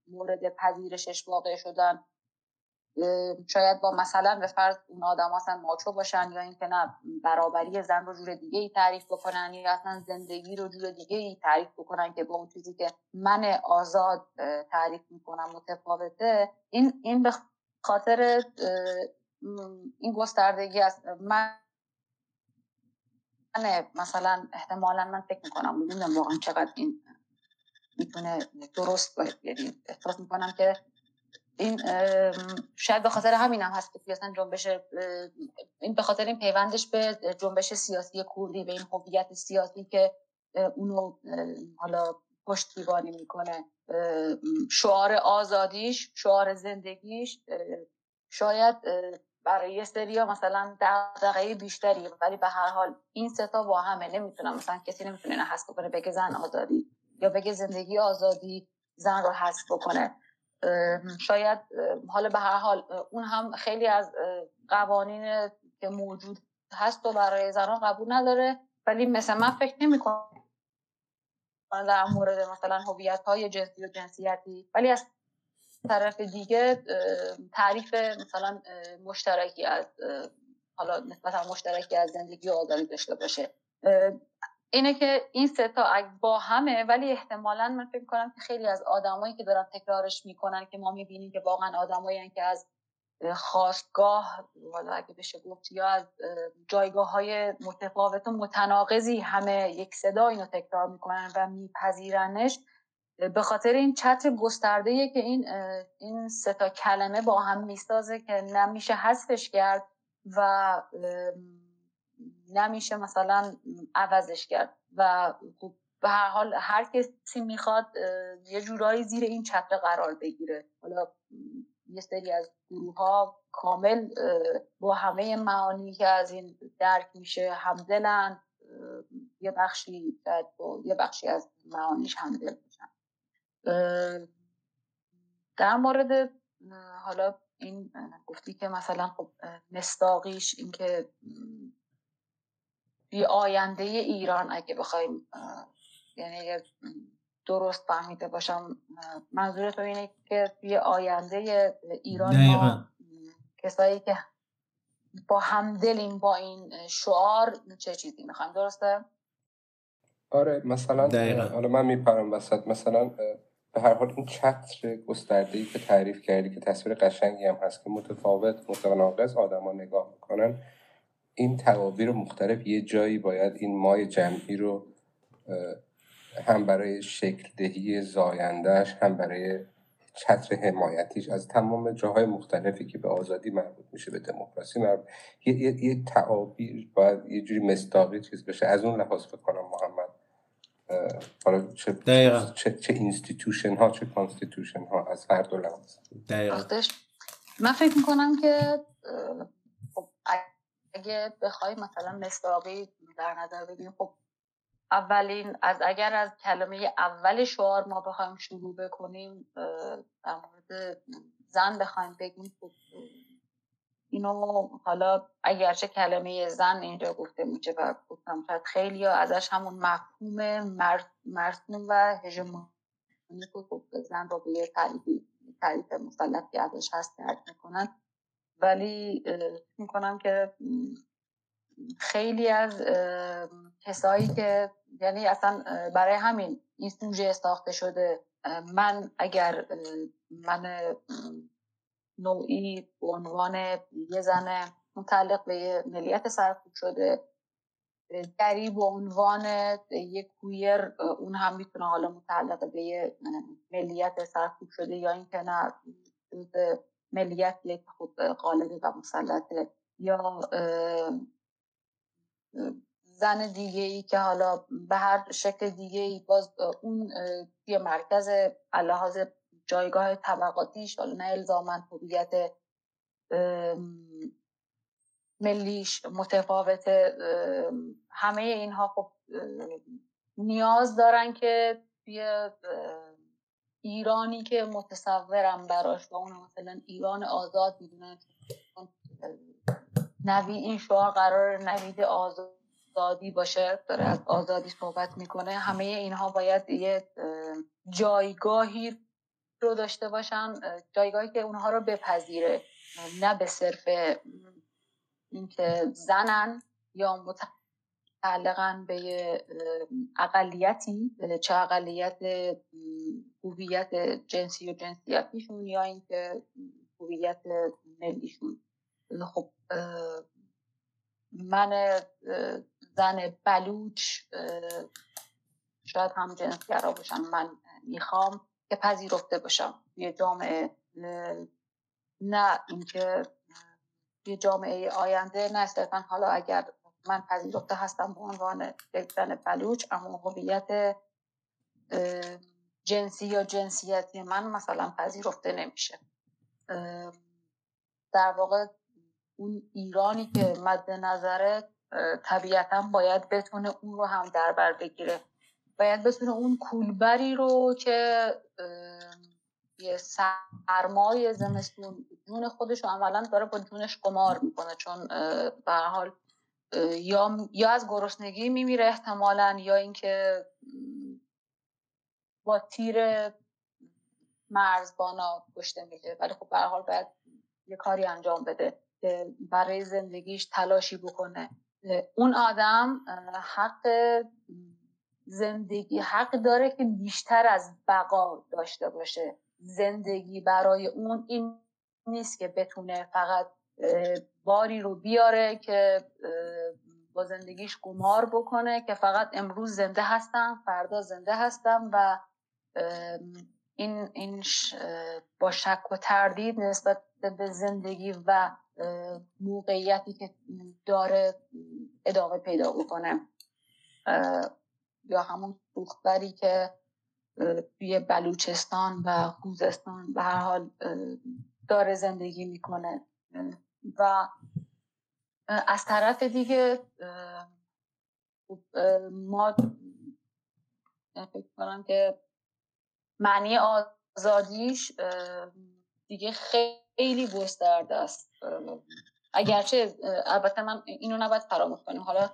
مورد پذیرشش واقع شدن شاید با مثلا به فرض اون آدم اصلا ماچو باشن یا اینکه نه برابری زن رو جور دیگه ای تعریف بکنن یا اصلا زندگی رو جور دیگه ای تعریف بکنن که با اون چیزی که من آزاد تعریف می‌کنم متفاوته این این به خاطر این گستردگی است. من مثلا احتمالا من فکر می‌کنم نمی‌دونم واقعا چقدر این می‌تونه درست باشه. یعنی احساس می‌کنم که این شاید به خاطر همین هم هست که اصلا جنبش این به خاطر این پیوندش به جنبش سیاسی کردی به این هویت سیاسی که اونو حالا پشتیبانی می‌کنه. شعار آزادیش شعار زندگیش شاید برای یه سری مثلا دقیقه بیشتری ولی به هر حال این ستا با همه نمی‌تونم مثلا کسی نمی‌تونه نه حذف بکنه بگه زن آزادی یا بگه زندگی آزادی زن رو حذف بکنه. شاید حالا به هر حال اون هم خیلی از قوانین که موجود هست و برای زنان قبول نداره. ولی مثل من فکر نمی در مورد مثلا هویت های جنسی و جنسیتی. ولی از طرف دیگه تعریف مثلا مشترکی از حالا نسبتا مشترکی از زندگی آزادی داشته باشه. اینه که این ستا با همه ولی احتمالا من فکر کنم که خیلی از آدمایی که دارن تکرارش می‌کنن که ما می‌بینیم که واقعا آدمایی که از خواستگاه والا اگه بشه گفت یا از جایگاه های متفاوت و متناقضی همه یک صدا اینو تکرار می‌کنن و میپذیرنش به خاطر این چتر گسترده که این این ستا کلمه با هم می‌سازه که نمیشه حذفش کرد و نمیشه مثلا عوضش کرد. و خب به هر حال هر کسی می‌خواد یه جورایی زیر این چتر قرار بگیره. حالا یه سری از گروه ها کامل با همه معانی که از این درک میشه همدلن. یه بخشی یه بخشی از معانیش همدل میشن در مورد حالا این گفتی که مثلا خب مستاقیش اینکه بی آینده ایران اگه بخوایم یعنی درست فهمیده باشم منظور تو اینه که بی آینده ایران ما کسایی که با همدلیم با این شعار چه چیزی می‌خوایم درسته؟ آره مثلا حالا من میپرم وسط مثلا به هر حال این چتر گسترده ای که تعریف کردی که تصویر قشنگی هم هست که متفاوت متناقض آدما نگاه می‌کنن این تعابیر مختلف یه جایی باید این مای جمعی رو هم برای شکل دهی زایندهش هم برای چتر حمایتیش از تمام جاهای مختلفی که به آزادی مربوط میشه به دموکراسی مربوط. یه, یه،, یه تعابیر باید یه جوری مصداقی چیز بشه. از اون لحاظ بکنم محمد حالا چه, چه, چه institution ها چه constitution ها از هر دو لحاظ. من فکر می‌کنم که اگه بخوای مثلا مصداقی در نظر بگیریم خب اولین از اگر از کلمه اول شعار ما بخوایم شروع بکنیم در مورد زن بخوایم بگیم خب اینو حالا اگرچه کلمه زن اینجا گفته میشه و گفتم شاید خیلی ازش همون مفهوم مرسوم و هژمونی خب زن رو به یه تعریف مسلطی ازش هست درک می‌کنن. ولی می‌کنم که خیلی از کسایی که یعنی اصلا برای همین این سوژه ساخته شده من اگر من نوعی به عنوان یه زن متعلق به یه ملیت سرکوب شده گری به عنوان یک کویر اون هم می‌تونه حالا متعلق به یه ملیت سرکوب شده یا اینکه نه ملیت یک خود غالبه و مسلطه. یا زن دیگه ای که حالا به هر شکل دیگه ای باز اون توی مرکز لحاظ جایگاه طبقاتیش حالا نه الزامن هویت ملیش متفاوته. همه اینها خب نیاز دارن که توی ایرانی که متصورم براش و اون مثلا ایران آزاد می‌دونن. نوی این شعار قرار نوید آزادی باشه داره از آزادی صحبت می‌کنه. همه اینها باید یه جایگاهی رو داشته باشن جایگاهی که اونها رو بپذیره. نه به صرف اینکه زنن یا متعلقا به اقلیتی چه اقلیت هویت جنسی و جنسیتیشون یا اینکه هویت ملیشون. خب من زن بلوچ شاید هم جنسگرا باشم من می‌خوام که پذیرفته باشم. یه جامعه نه اینکه یه جامعه آینده نه صرفا حالا اگر من پذیرفته هستم به عنوان یک زن بلوچ اما هویت جنسی یا جنسیتی من مثلا پذیرفته نمیشه. در واقع اون ایرانی که مد نظره طبیعتا باید بتونه اون رو هم در بر بگیره. باید بتونه اون کولبری رو که یه سرمای زمستون جون خودش رو عملا داره با جونش قمار می‌کنه. چون به حال یا یا از گرسنگی میمیره احتمالا یا اینکه با تیر مرزبانا کشته میشه ولی خب به حال باید یه کاری انجام بده برای زندگیش تلاشی بکنه. اون آدم حق زندگی حق داره که بیشتر از بقا داشته باشه. زندگی برای اون این نیست که بتونه فقط باری رو بیاره که با زندگیش قمار بکنه که فقط امروز زنده هستم فردا زنده هستم و این, این با شک و تردید نسبت به زندگی و موقعیتی که داره ادامه پیدا بکنه. یا همون سوختبری که توی بلوچستان و خوزستان به هر حال داره زندگی می‌کنه. و از طرف دیگه ما فکر کنم که معنی آزادیش دیگه خیلی گسترده است. اگرچه البته من اینو نباید فراموش کنیم حالا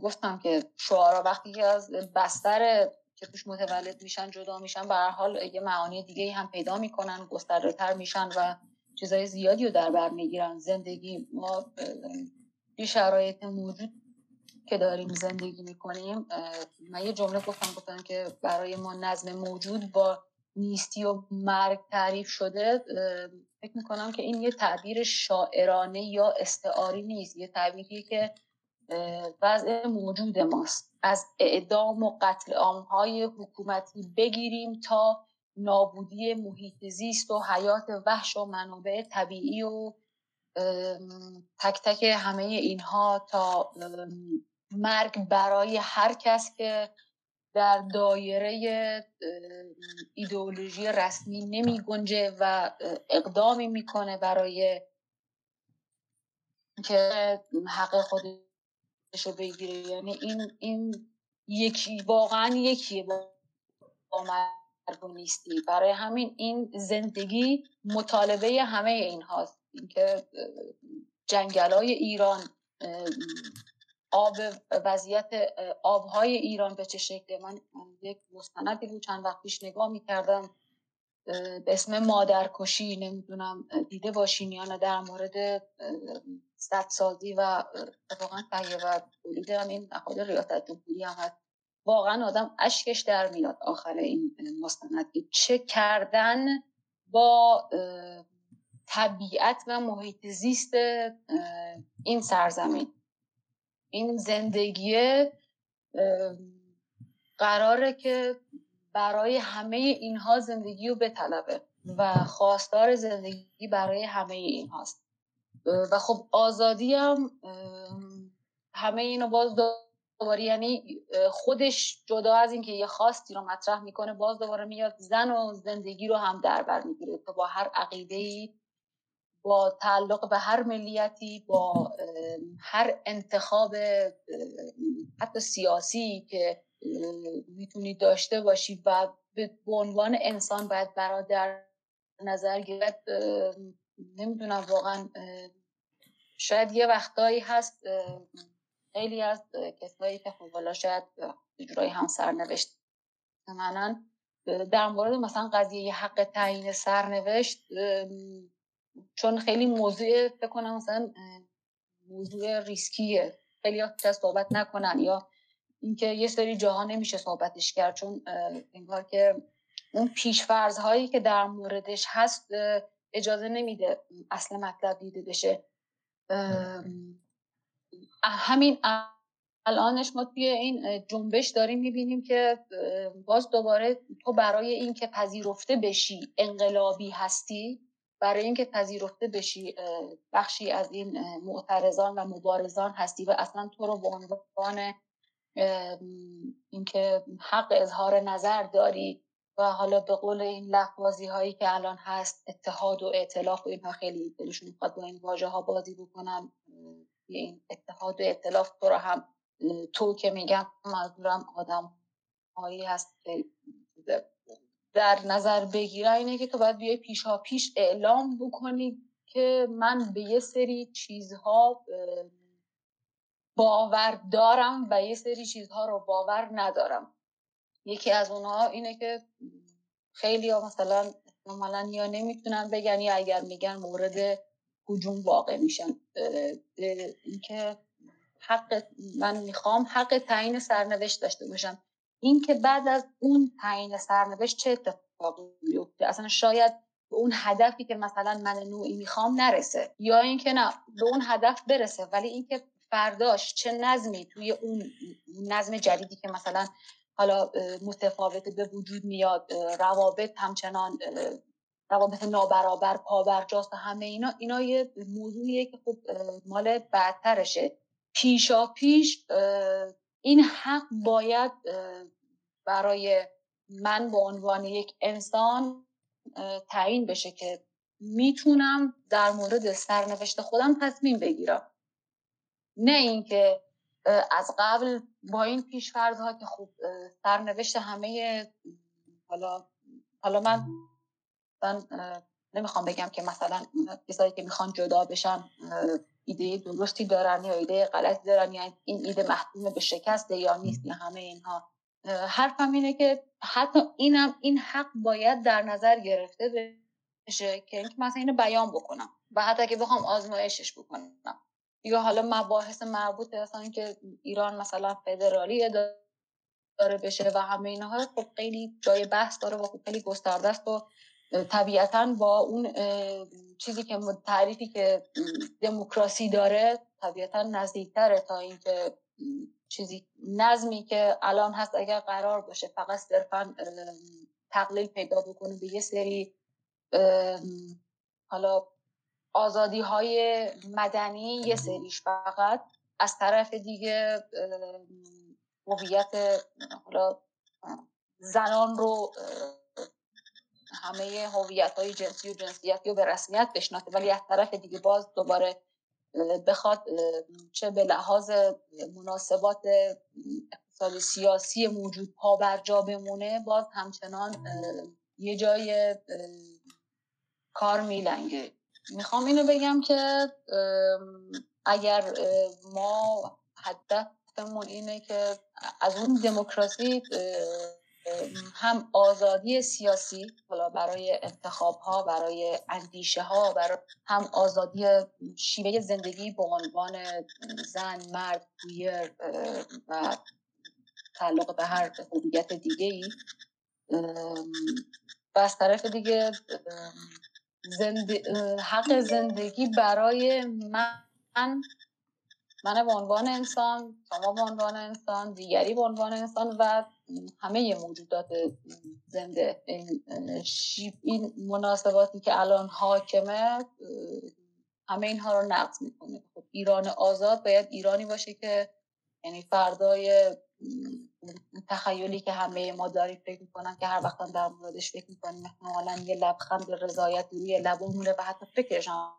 گفتم که شعارا وقتی که از بستر که توش متولد میشن جدا میشن به هر حال یه معانی دیگه هم پیدا می‌کنن گسترده تر میشن و چیزای زیادی رو در بر می‌گیرن. زندگی ما بی شرایط موجود که داریم زندگی می‌کنیم من یه جمله گفتم گفتم که برای ما نظم موجود با نیستی و مرگ تعریف شده فکر می‌کنم که این یه تعبیر شاعرانه یا استعاری نیست یه تعبیری که وضع موجود ماست. از اعدام و قتل عامهای حکومتی بگیریم تا نابودی محیط زیست و حیات وحش و منابع طبیعی و تک تک همه اینها تا مرگ برای هر کس که در دایره ایدئولوژی رسمی نمی گنجه و اقدامی می‌کنه برای که حق خودش رو بگیره. یعنی این این یکی واقعا یکیه با نیستی. برای همین این زندگی مطالبه همه این هاست. اینکه جنگلای ایران آب وضعیت آبهای ایران به چه شکله من یک مستندی بود چند وقت پیش نگاه می‌کردم به اسم مادرکشی نمی‌دونم دیده باشین یا نه در مورد سازی و اتفاقا تهیه و تولید هم این نهاد ریاست جمهوری هم هست. واقعا آدم اشکش در میاد آخر این مستند چه کردن با طبیعت و محیط زیست این سرزمین. این زندگی قراره که برای همه اینها زندگی رو بطلبه و خواستار زندگی برای همه اینهاست. و خب آزادی هم همه اینو باز دوباره یعنی خودش جدا از اینکه یه خواستی رو مطرح می‌کنه باز دوباره میاد زن و زندگی رو هم در بر می‌گیره با هر عقیده ای با تعلق به هر ملیتی با هر انتخاب حتی سیاسی که می‌تونی داشته باشی و به عنوان انسان باید برادر نظر گرفت نمی‌دونم واقعا شاید یه وقتایی هست خیلی از کسایی که حالا شاید جورایی هم سرنوشت منن در مورد مثلا قضیه حق تعیین سرنوشت چون خیلی موضوع فکر کنم مثلا موضوع ریسکیه. خیلی ها صحبت نکنن یا اینکه یه سری جاها نمیشه صحبتش کرد چون انگار که اون پیشفرض هایی که در موردش هست اجازه نمیده اصل مطلب دیده بشه. همین الانش ما توی این جنبش داریم می‌بینیم که باز دوباره تو برای اینکه پذیرفته بشی انقلابی هستی برای اینکه پذیرفته بشی بخشی از این معترضان و مبارزان هستی و اصلا تو رو به عنوان اینکه حق اظهار نظر داری و حالا به قول این لفظی هایی که الان هست اتحاد و ائتلاف و اینها خیلی دلشون می‌خواد با این واژه ها بازی بکنن. این اتحاد و ائتلاف تو رو هم تو که میگم منظورم آدم هایی هست در نظر بگیره اینه که تو باید بیای پیشا پیش اعلام بکنی که من به یه سری چیزها باور دارم و یه سری چیزها رو باور ندارم. یکی از اونها اینه که خیلی ها مثلا مثلا یا نمی‌تونن بگن یا اگر میگن مورد حجوم واقع میشن. اینکه حق من می‌خوام حق تعیین سرنوشت داشته باشم. اینکه بعد از اون تعیین سرنوشت چه اتفاقی میفته؟ اصلا شاید به اون هدفی که مثلا من نوعی می‌خوام نرسه. یا اینکه نه به اون هدف برسه. ولی اینکه فرداش چه نظمی توی اون نظم جدیدی که مثلا حالا متفاوت به وجود میاد روابط همچنان روابط نابرابر پابرجاست و همه اینا اینا یه موضوعیه که خب مال بدترشه. پیشا پیش این حق باید برای من به عنوان یک انسان تعیین بشه که می‌تونم در مورد سرنوشت خودم تصمیم بگیرم. نه اینکه از قبل با این پیشفرض که خوب سرنوشت همه حالا حالا من من نمی‌خوام بگم که مثلا کسایی که می‌خوان جدا بشن ایده درستی دارن یا ایده غلطی دارن یا این ایده محکوم به شکسته یا نیست یا همه اینها. حرفم اینه که حتی اینم این حق باید در نظر گرفته بشه که اینکه مثلا اینو بیان بکنم و حتی که بخوام آزمایشش بکنم. یا حالا مباحث مربوط مثلا که ایران مثلا فدرالی داره بشه و همه اینها خب خیلی جای بحث داره و خب خیلی گسترده است و طبیعتا با اون چیزی که تعریفی که دموکراسی داره طبیعتا نزدیکتره تا اینکه چیزی نظمی که الان هست اگر قرار باشه فقط صرفا تقلیل پیدا بکنه به یه سری حالا آزادی های مدنی یه سریش فقط از طرف دیگه هویت حالا زنان رو همه هویت های جنسی و جنسیتی رو به رسمیت بشناسه ولی از طرف دیگه باز دوباره بخواد چه به لحاظ مناسبات اقتصادی سیاسی موجود پا بر جا بمونه باز همچنان یه جای کار میلنگه. می‌خوام اینو بگم که اگر ما هدفمون اینه که از اون دموکراسی هم آزادی سیاسی حالا برای انتخاب ها برای اندیشه ها برای هم آزادی شیوه زندگی به عنوان زن مرد کویر و تعلق به هر هویت دیگه ای و از طرف دیگه حق زندگی برای من من به عنوان انسان شما به عنوان انسان دیگری به عنوان انسان و همه موجودات زنده. این, مناسباتی که الان حاکمه همه اینها رو نقض می‌کنه. خب ایران آزاد باید ایرانی باشه که یعنی فردای تخیلی که همه ما داریم فکر می‌کنن که هر وقت در موردش فکر می‌کنیم احتمالا یه لبخند رضایت روی لبمونه و حتی فکرش هم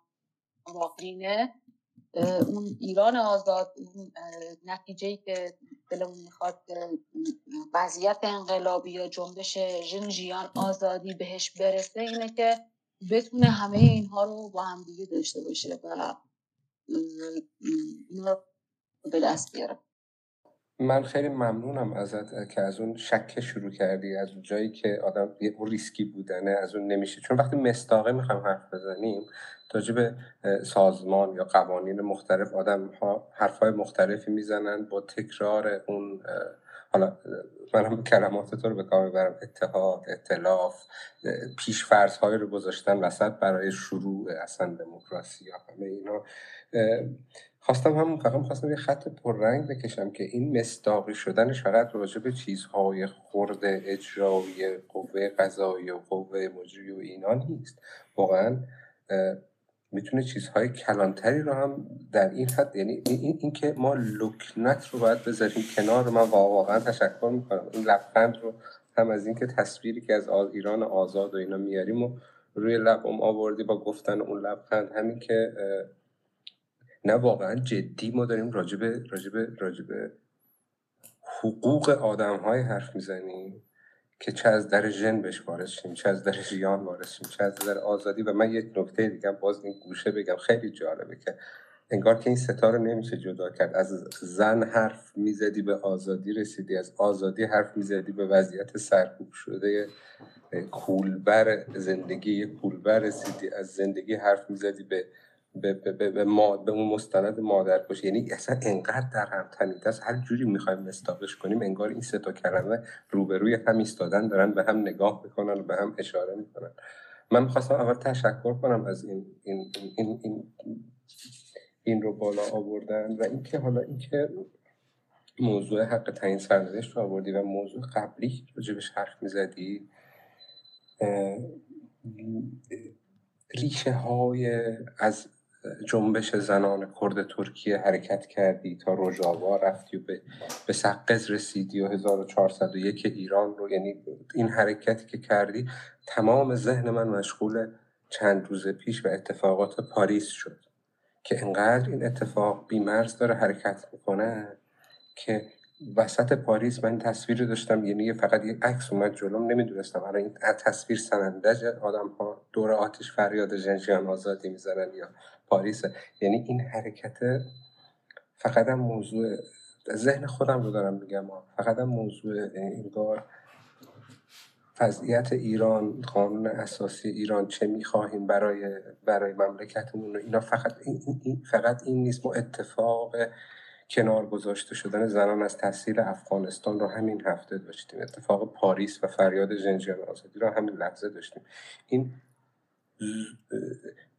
واقعینه اون ایران آزاد اون نتیجه که دلمون می‌خواد وضعیت انقلابی یا جنبش ژنژیان آزادی بهش برسه اینه که بتونه همه اینها رو با هم دیگه داشته باشه و اینا به دست بیاره. من خیلی ممنونم ازت که از اون شک شروع کردی از اون جایی که آدم اون ریسکی بودنه از اون نمیشه. چون وقتی مستاقه می‌خوایم حرف بزنیم به سازمان یا قوانین مختلف آدم ها حرفهای مختلفی می‌زنن با تکرار اون حالا من هم کلمات تو رو به کار می‌برم اتحاد اطلاف پیشفرض های رو گذاشتن وسط برای شروع اصلا دموکراسی یا همه اینا. خواستم هم فقط خواستم یه خط پررنگ بکشم که این مستاقی شدنش فقط راجع به چیزهای خورد اجرایی قوه قضایی و قوه مجری و اینا نیست. واقعا می‌تونه چیزهای کلانتری رو هم در این حد یعنی این, این, که ما لکنت رو باید بذاریم کنار من واقعا تشکر می‌کنم. این لبخند رو هم از اینکه تصویری که از ایران آزاد و اینا میاریم و روی لبم آوردی با گفتن اون لبخند همین که نه واقعا جدی ما داریم راجبه راجبه راجبه حقوق آدم های حرف می‌زنیم که چه از در ژن بهش وارد شیم چه از در ژیان وارد شیم چه از در آزادی. و من یک نکته دیگه باز این گوشه بگم خیلی جالبه که انگار که این ستاره نمیشه جدا کرد. از زن حرف می‌زدی به آزادی رسیدی از آزادی حرف می‌زدی به وضعیت سرکوب شده کولبر زندگی کولبر رسیدی از زندگی حرف می‌زدی به به, به, به, به, ما، به اون مستند مادر باشه یعنی اصلا انقدر در هم تنیده است. هر جوری می‌خوایم مستاقش کنیم انگار این سه تا کلمه روبروی هم ایستادن دارن به هم نگاه می‌کنن و به هم اشاره می‌کنن. من می‌خواستم اول تشکر کنم از این این این این, این رو بالا آوردن و اینکه حالا اینکه موضوع حق تعیین سرنوشت رو آوردی و موضوع قبلی راجبش حرف می‌زدی ریشه های از جنبش زنان کرد ترکیه حرکت کردی تا روژاوا رفتی و به, به سقز رسیدی و 1401 ایران رو. یعنی این حرکتی که کردی تمام ذهن من مشغول چند روز پیش و اتفاقات پاریس شد که انقدر این اتفاق بیمرز داره حرکت می‌کنه که وسط پاریس من تصویری داشتم. یعنی فقط یک عکس اومد جلوم نمی‌دونستم. الان این تصویر سنندج آدم ها دور آتش فریاد جنجیان آزادی می‌زنن یا پاریس یعنی این حرکت فقط هم موضوع ذهن خودم رو دارم میگم. فقط هم موضوع انگار وضعیت ایران قانون اساسی ایران چه می‌خواهیم برای برای مملکتمون اینا. فقط این, فقط این نیست. ما اتفاق کنار گذاشته شدن زنان از تحصیل افغانستان رو همین هفته داشتیم. اتفاق پاریس و فریاد جنجیان آزادی رو همین لحظه داشتیم. این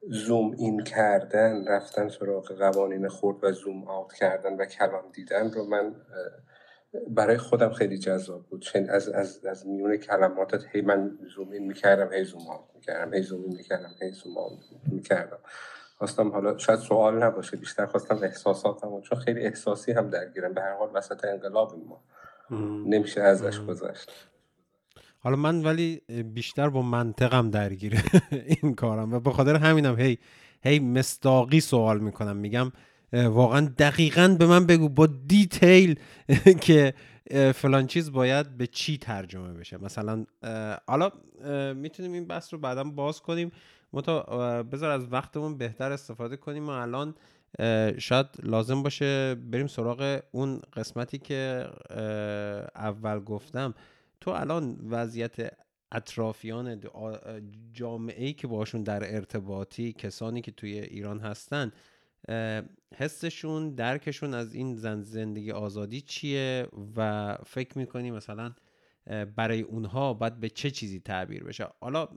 زوم این کردن رفتن سراغ قوانین خورد و زوم آوت کردن و کلام دیدن رو من برای خودم خیلی جذاب بود. از, از, از میون کلماتت هی من زوم این می‌کردم هی زوم آوت می‌کردم هی زوم این می‌کردم هی زوم آوت می‌کردم. خواستم حالا شاید سوال نباشه بیشتر خواستم احساساتم چون خیلی احساسی هم درگیرم. به هر حال وسط انقلاب ما. نمیشه ازش گذشت. حالا من ولی بیشتر با منطقم درگیره *laughs* این کارم و به خاطر همینم هی هی مستاقی سوال می‌کنم. میگم واقعا دقیقا به من بگو با دیتیل *laughs* که فلان چیز باید به چی ترجمه بشه. مثلا حالا می‌تونیم این بحث رو بعدا باز کنیم. متا بذار از وقتمون بهتر استفاده کنیم و الان شاید لازم باشه بریم سراغ اون قسمتی که اول گفتم. تو الان وضعیت اطرافیان جامعه ای که باشون در ارتباطی کسانی که توی ایران هستن حسشون درکشون از این زن زندگی آزادی چیه؟ و فکر می‌کنی مثلا برای اونها باید به چه چیزی تعبیر بشه؟ حالا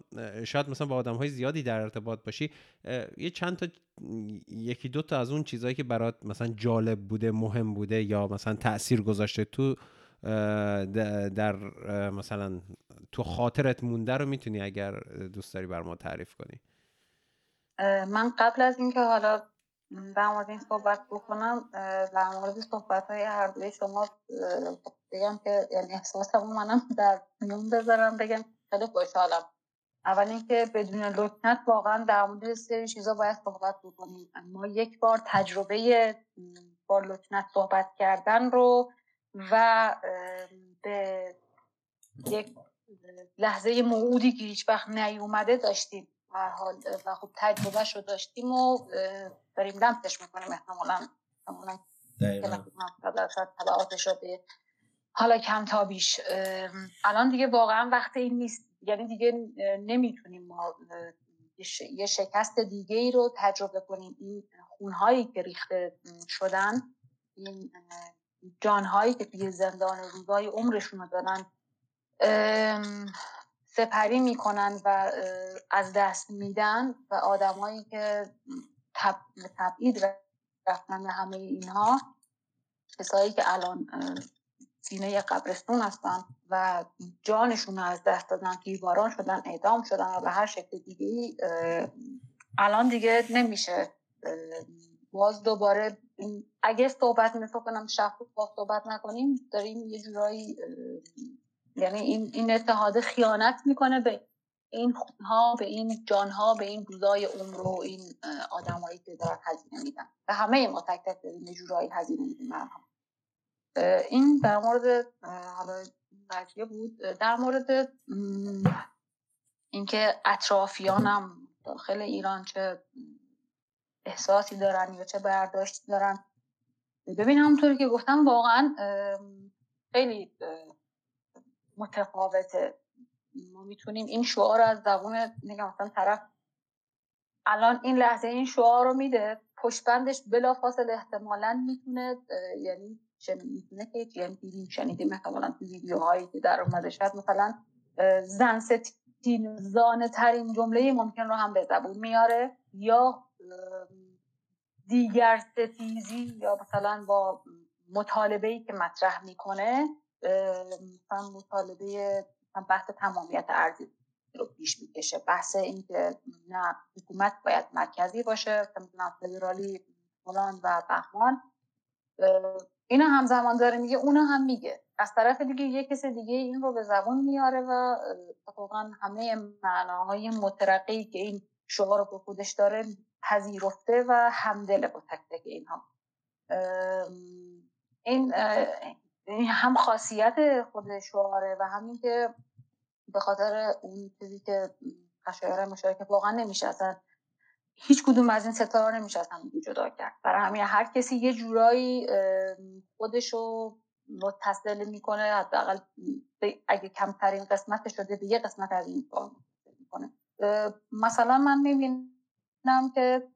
شاید مثلا با آدم های زیادی در ارتباط باشی یه چند تا یکی دو تا از اون چیزهایی که برات مثلا جالب بوده مهم بوده یا مثلا تاثیر گذاشته تو در مثلا تو خاطرت مونده رو می‌تونی اگر دوست داری بر ما تعریف کنی. من قبل از اینکه حالا در مورد این صحبت بکنم در مورد صحبت های هر دوی شما بگم که یعنی احساسمو منم در میون بذارم بگم خیلی خوشحالم. اول اینکه بدون لکنت واقعا در مورد سری چیزا باید صحبت بکنیم. ما یک بار تجربه با لکنت صحبت کردن رو و به یک لحظه موعودی که هیچ وقت نیومده داشتیم. هر حال و خب تجربهش رو داشتیم و داریم لمسش می‌کنیم. احتمالا احتمالا تبعاتش رو به حالا کم تا بیش الان دیگه واقعا وقت این نیست. یعنی دیگه نمی‌تونیم ما یه شکست دیگه ای رو تجربه کنیم. این خونهایی که ریخته شدن این جانهایی که توی زندان روزای عمرشون رو دارن سپری می‌کنن و از دست میدن و آدمایی که تب... تبعید رفتن همه اینها کسایی که الان سینه قبرستون هستن و جانشون از دست دادن دیواران شدن اعدام شدن و به هر شکل دیگه الان دیگه نمیشه باز دوباره اگه صحبت مثل کنم شفاف صحبت نکنیم داریم یه جورایی یعنی این, این اتحاد خیانت می‌کنه به این خونها به این جانها به این روزای عمر و این آدمایی که دارن هزینه میدن. و همه ما تک تک داریم یه جورایی هزینه میدیم این در مورد حالا بود. در مورد اینکه اطرافیانم داخل ایران چه احساسی دارن یا چه برداشتی دارن. ببین همونطوری که گفتم واقعا خیلی متفاوته. ما می‌تونیم این شعار از زبون نگم مثلا طرف الان این لحظه این شعار رو میده پشتبندش بلافاصله احتمالا می‌تونه یعنی می‌تونه که یعنی دیدیم شنیدیم احتمالا تو ویدیوهایی که در اومده شاید مثلا زن ستین زانه ترین جمله ممکن رو هم به زبون میاره یا دیگر ستیزی یا مثلا با مطالبه ای که مطرح می‌کنه مثلا مطالبه بحث تمامیت ارزی رو پیش می‌کشه. بحث اینکه نه حکومت باید مرکزی باشه مثلا فدرالی فلان و بهمان. اینا همزمان داره میگه اونو هم میگه. از طرف دیگه یه کسی دیگه این رو به زبان میاره و اتفاقا همه معناهای مترقی که این شعار رو به خودش داره پذیرفته و همدل با تک تک اینها. این هم خاصیت خود شعاره و همین که به خاطر اون چیزی که خشایار مشارکت واقعا نمیشه اصلا هیچ کدوم از این ستاره نمیشه از هم جدا کرد. برای همین هر کسی یه جورایی خودشو متصل می‌کنه حداقل اگه کمترین قسمت شده به یه قسمت از این می‌کنه. مثلا من می‌بینم که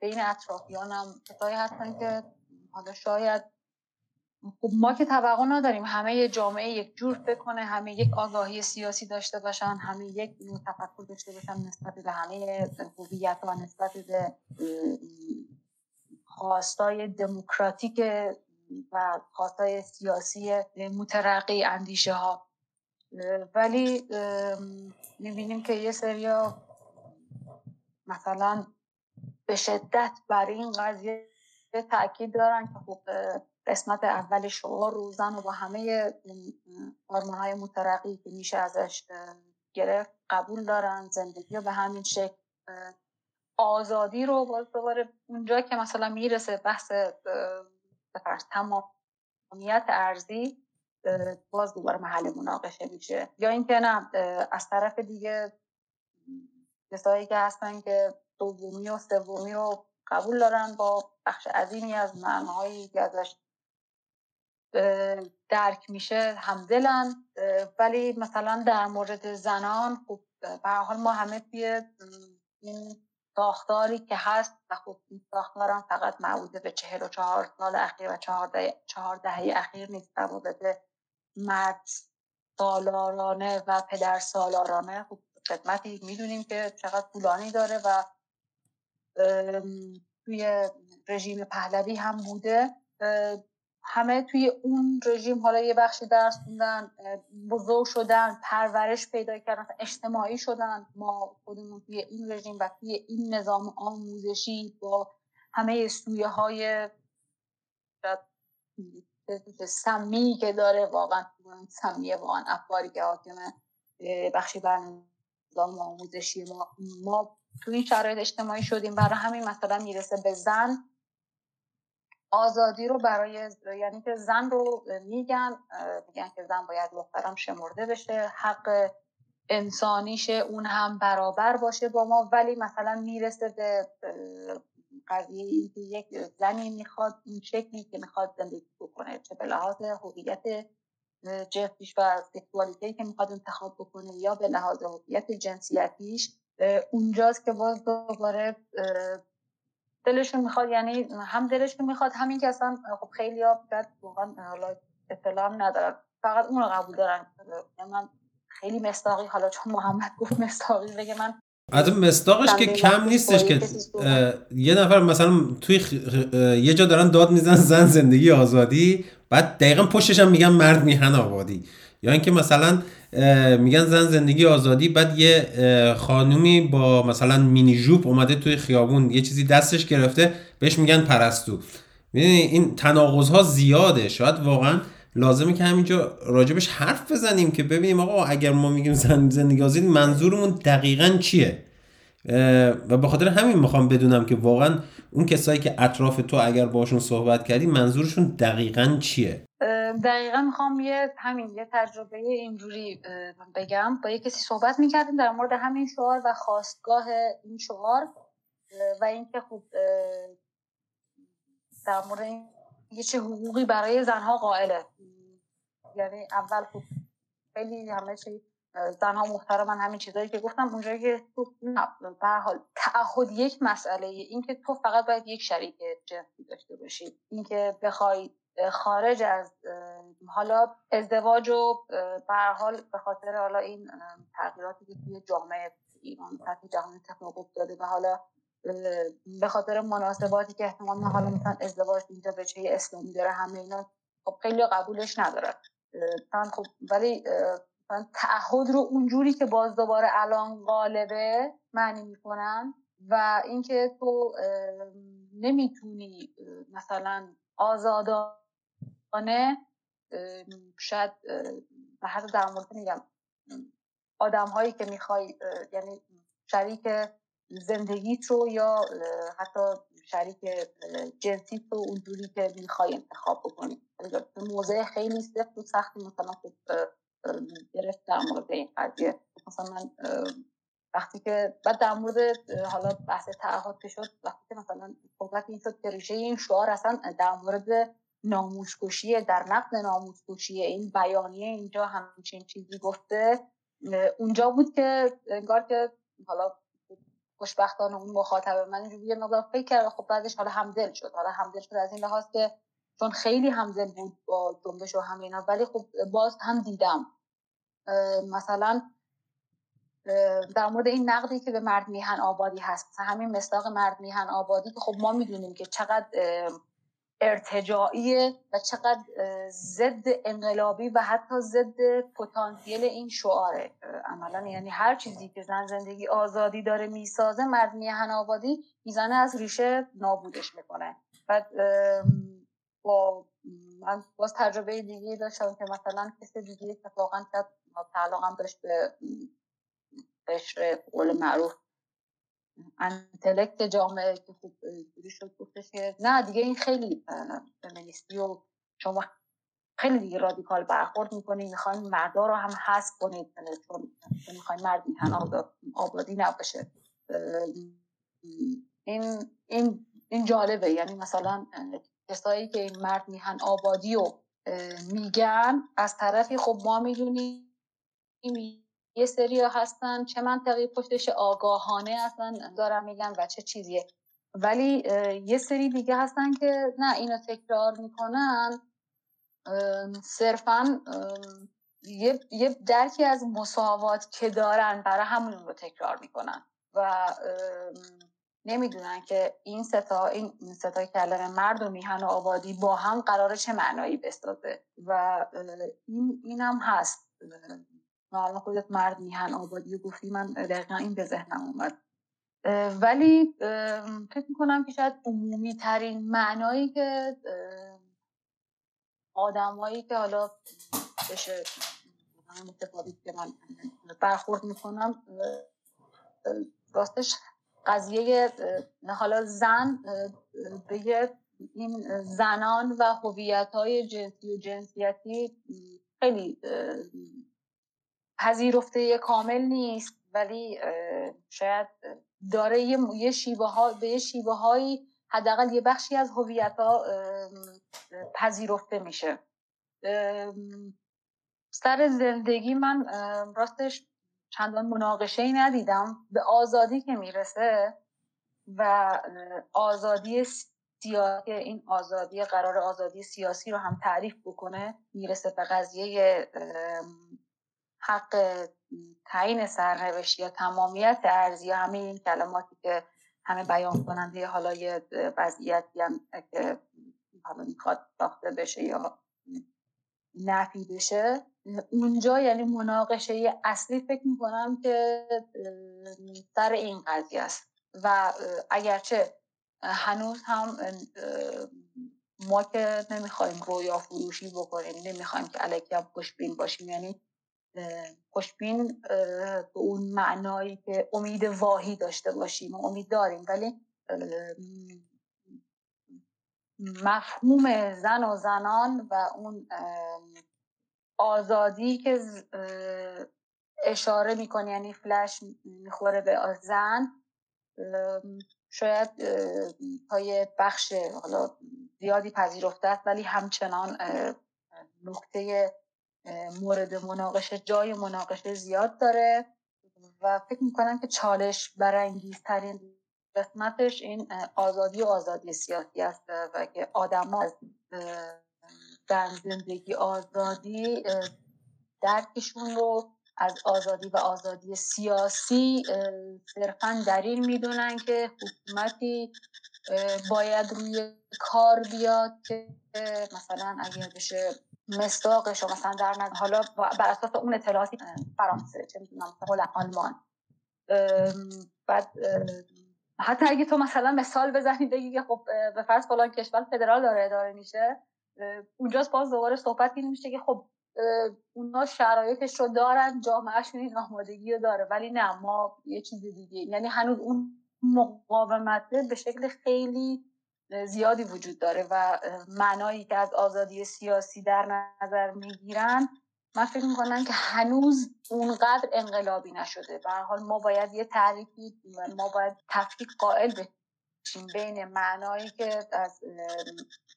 بین اطرافیانم کسایی هستن که حالا شاید خب ما که توقع نداریم همه جامعه یک جور بکنه همه یک آگاهی سیاسی داشته باشن همه یک تفکر داشته باشن نسبت به همه هویت و نسبت به خواستای دموکراتیک و خواستای سیاسی مترقی اندیشه ها ولی می‌بینیم که یه سریا مثلا به شدت برای این قضیه تاکید دارن که خب قسمت اول شعار روزن و با همه آرمان های مترقی که میشه ازش گرفت قبول دارن زندگی رو به همین شکل آزادی رو باز دوباره اونجا که مثلا می‌رسه بحث بفرست تمامیت ارزی باز دوباره محل مناقشه میشه. یا اینکه نه از طرف دیگه کسایی که هستن که دومی و سومی رو قبول دارن با بخش عظیمی از معناهایی که ازش درک میشه همدلن. ولی مثلا در مورد زنان خب به حال ما همه توی این ساختاری که هست و خب این ساختار هم فقط معبوده به چهل و چهار سال اخیر و چهار دهه اخیر نیست روابط مرد سالارانه و پدر سالارانه. خب خدمتی می‌دونیم که چقدر طولانی داره و توی رژیم پهلوی هم بوده. همه توی اون رژیم حالا یه بخشی درس خوندن بزرگ شدن پرورش پیدا کردن اجتماعی شدن. ما خودمون توی این رژیم و توی این نظام آموزشی با همه سویه های سمی که داره واقعا سمیه واقعا افکاری که حاکمه بخشی بر نظام آموزشی ما ما تو این شرایط اجتماعی شدیم. برای همین مثلا می‌رسه به زن. آزادی رو برای یعنی که زن رو میگن میگن که زن باید محترم شمرده بشه. حق انسانیشه اون هم برابر باشه با ما. ولی مثلا می‌رسه به قضیه این که یک زنی می‌خواد این شکلی که می‌خواد زندگی بکنه. چه به لحاظ هویت جنسیش و سکسوالیتی که می‌خواد انتخاب بکنه یا به لحاظ هویت جنسیتیش اونجاست که باز دوباره دلشون می‌خواد یعنی هم دلشون می‌خواد همین که اصلا خب خیلی ها واقعا حالا اطلاع ندارن. فقط اون رو قبول دارن. یعنی من خیلی مستاقی حالا چون محمد گفت مستاقی بگه من از مستاقش که کم نیستش که یه نفر مثلا توی یه جا دارن داد میزن زن زندگی آزادی بعد دقیقا پشتش هم میگن مرد میهن آبادی. یا اینکه مثلا میگن زن زندگی آزادی بعد یه خانومی با مثلا مینی جوپ اومده توی خیابون یه چیزی دستش گرفته بهش میگن پرستو. می‌دونی این تناقض ها زیاده. شاید واقعا لازمه که همینجا راجبش حرف بزنیم که ببینیم آقا اگر ما میگیم زن زندگی آزادی منظورمون دقیقا چیه؟ و به خاطر همین می‌خوام بدونم که واقعا اون کسایی که اطراف تو اگر باشون صحبت کردی منظورشون دقیقا چیه؟ دقیقا می‌خوام یه همین یه تجربه اینجوری بگم. با یه کسی صحبت می‌کردیم در مورد همین شعار و خواستگاه این شعار و اینکه خوب در مورد یه چه حقوقی برای زنها قائله. یعنی اول خوب خیلی همه چی زنها محترمن همین چیزایی که گفتم اونجایی که تو به حال تعهد یک مسئله اینکه تو فقط باید یک شریک جنسی داشته باشی. اینکه بخوای خارج از حالا ازدواج و به حال به خاطر حالا این تغییراتی که توی جامعه ایران سطح جهان اتفاق افتاده و حالا به خاطر مناسباتی که احتمال حالا مثلا ازدواج اینجا به چه اسلامی داره همه اینا خب خیلی قبولش نداره خب ولی تعهد رو اونجوری که باز دوباره الان غالبه معنی می‌کنن و اینکه تو نمی‌تونی مثلا آزادانه شاید به حد در مورد میگم آدم هایی که می‌خوای یعنی شریک زندگیت رو یا حتی شریک جنسی رو اونجوری که می‌خوای انتخاب بکنی. موضع خیلی سخت و سختی مثلا گرفت در مورد این قضیه. مثلا من وقتی که بعد در مورد حالا بحث تعهد که شد وقتی که مثلا صحبت این شد که ریشه این شعار اصلا در مورد ناموسکشی در نقد ناموسکشی این بیانیه اینجا همچین چیزی گفته اونجا بود که انگار که حالا خوشبختانه اون مخاطب من اینجوری یه مقدار فکر کرد خب بعدش حالا همدل شد. حالا همدل شد از این لحاظ که چون خیلی همدل بود با جنبش و همه اینا ولی خب باز هم دیدم. مثلا در مورد این نقدی که به مرد میهن آبادی هست همین مصداق مرد میهن آبادی که خب ما می‌دونیم که چقدر ارتجاعیه و چقدر ضد انقلابی و حتی ضد پتانسیل این شعاره. عملا یعنی هر چیزی که زن زندگی آزادی داره می‌سازه مرد میهن آبادی می‌زنه از ریشه نابودش می‌کنه. بعد با من باز تجربه دیگه داشتم که مثلا کسی دیگه اتفاقا که تعلقم داشت به قشر قول معروف انتلکت جامعه که خوب شد گفتش که نه دیگه این خیلی فمینیستی و شما خیلی دیگه رادیکال برخورد می‌کنید می‌خواین مردا رو هم حذف کنید چون می‌خواین مرد میهن آبادی نباشه. این این این جالبه. یعنی مثلا کسایی که این مرد میهن آبادی رو میگن از طرفی خب ما می‌دونیم یه سری هستن. چه منطقی پشتش آگاهانه اصلا دارم میگن و چه چیزیه. ولی یه سری دیگه هستن که نه اینو تکرار می‌کنن. صرفا یه،, یه درکی از مساوات که دارن برای همون رو تکرار می‌کنن. و نمی‌دونن که این ستا این ستا کلمه مرد و میهن و آبادی با هم قرار چه معنایی بسازه. و این اینم هست. حالا خودت مرد میهن آبادی و گفتی من دقیقا این به ذهنم اومد. ولی فکر می‌کنم که شاید عمومی ترین معنایی که آدمایی که حالا بشه متفاوتی که من برخورد می‌کنم راستش قضیه حالا زن به این زنان و هویت های جنسی و جنسیتی خیلی پذیرفته کامل نیست ولی شاید داره یه شیوه ها به یه شیوه هایی حداقل یه بخشی از هویت ها پذیرفته میشه. سر زندگی من راستش چندان مناقشه ای ندیدم. به آزادی که می‌رسه و آزادی سیاسی این آزادی قرار آزادی سیاسی رو هم تعریف بکنه می‌رسه به قضیه حق تعیین سرنوشت یا تمامیت ارزی یا همه این کلماتی که همه بیان کننده حالا یه وضعیتی هم که حالا می‌خواد ساخته بشه یا نفی بشه اونجا یعنی مناقشه اصلی فکر می‌کنم که سر این قضیه است. و اگرچه هنوز هم ما که نمی‌خوایم رویا فروشی بکنیم نمی‌خوایم که علیکی هم خوشبین باشیم یعنی خوشبین به اون معنایی که امید واهی داشته باشیم و امید داریم. ولی مفهوم زن و زنان و اون آزادی که اشاره می‌کنه یعنی فلش می‌خوره به زن شاید پای بخش حالا زیادی پذیرفته است ولی همچنان نقطه مورد مناقشه جای مناقشه زیاد داره و فکر می‌کنم که چالش برانگیزترین قسمتش این آزادی و آزادی سیاسی است و که آدم از در زندگی آزادی درکشون رو از آزادی و آزادی سیاسی صرفا دلیل می‌دونن که حکومتی باید روی کار بیاد که مثلا اگر بشه مستاقش و مثلا در نظر حالا بر اساس اون اطلاعاتی فرانسه چه می‌دونم آلمان. بعد حتی اگه تو مثلا مثال بزنی بگی که خب به فرض فلان کشور فدرال داره اداره میشه اونجاست باز دوباره صحبت این میشه که خب اونا شرایطش رو دارن جامعهشون این آمادگی رو داره ولی نه ما یه چیز دیگه یعنی هنوز اون مقاومت به شکل خیلی زیادی وجود داره و معنایی که از آزادی سیاسی در نظر می‌گیرن من فکر می‌کنم که هنوز اونقدر انقلابی نشده. به حال ما باید یه تعریفی ما باید تفکیک قائل بشیم بین معنایی که از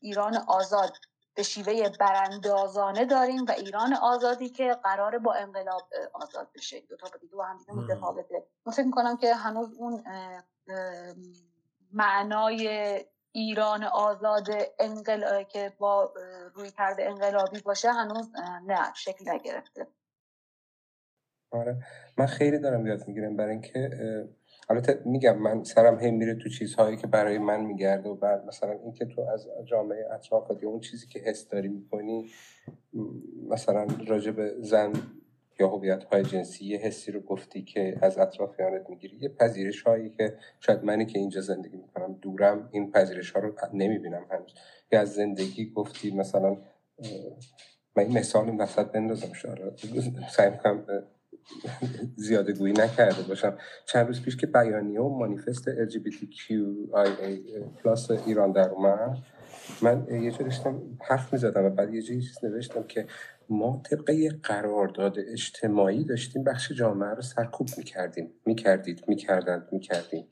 ایران آزاد به شیوه براندازانه داریم و ایران آزادی که قراره با انقلاب آزاد بشه. دو تا دیگه با هم دیگه متفاوته. من فکر می‌کنم که هنوز اون معنای ایران آزاد انقل... که با روی کرده انقلابی باشه هنوز نه شکل نگرفته. آره. من خیلی دارم یاد می‌گیرم برای اینکه البته میگم من سرم هم میره تو چیزهایی که برای من میگرده و بعد مثلا اینکه تو از جامعه اطرافت یا اون چیزی که حس داری می‌کنی مثلا راجع زن یا هویت های جنسی یه حسی رو گفتی که از اطرافیانت می‌گیری یه پذیرش هایی که شاید منی که اینجا زندگی می‌کنم دورم این پذیرش ها رو نمی‌بینم هنوز. یا از زندگی گفتی مثلا من این مثال این وسط بندازم شاید. سعی می‌کنم زیاده گویی نکرده باشم. چند روز پیش که بیانیه و مانیفست LGBTQIA ایران در اومد من یه جا داشتم حرف می‌زدم و بعد یه چیز نوشتم که ما طبق یه قرارداد اجتماعی داشتیم. بخش جامعه رو سرکوب می‌کردیم. می‌کردید می‌کردند می‌کردیم.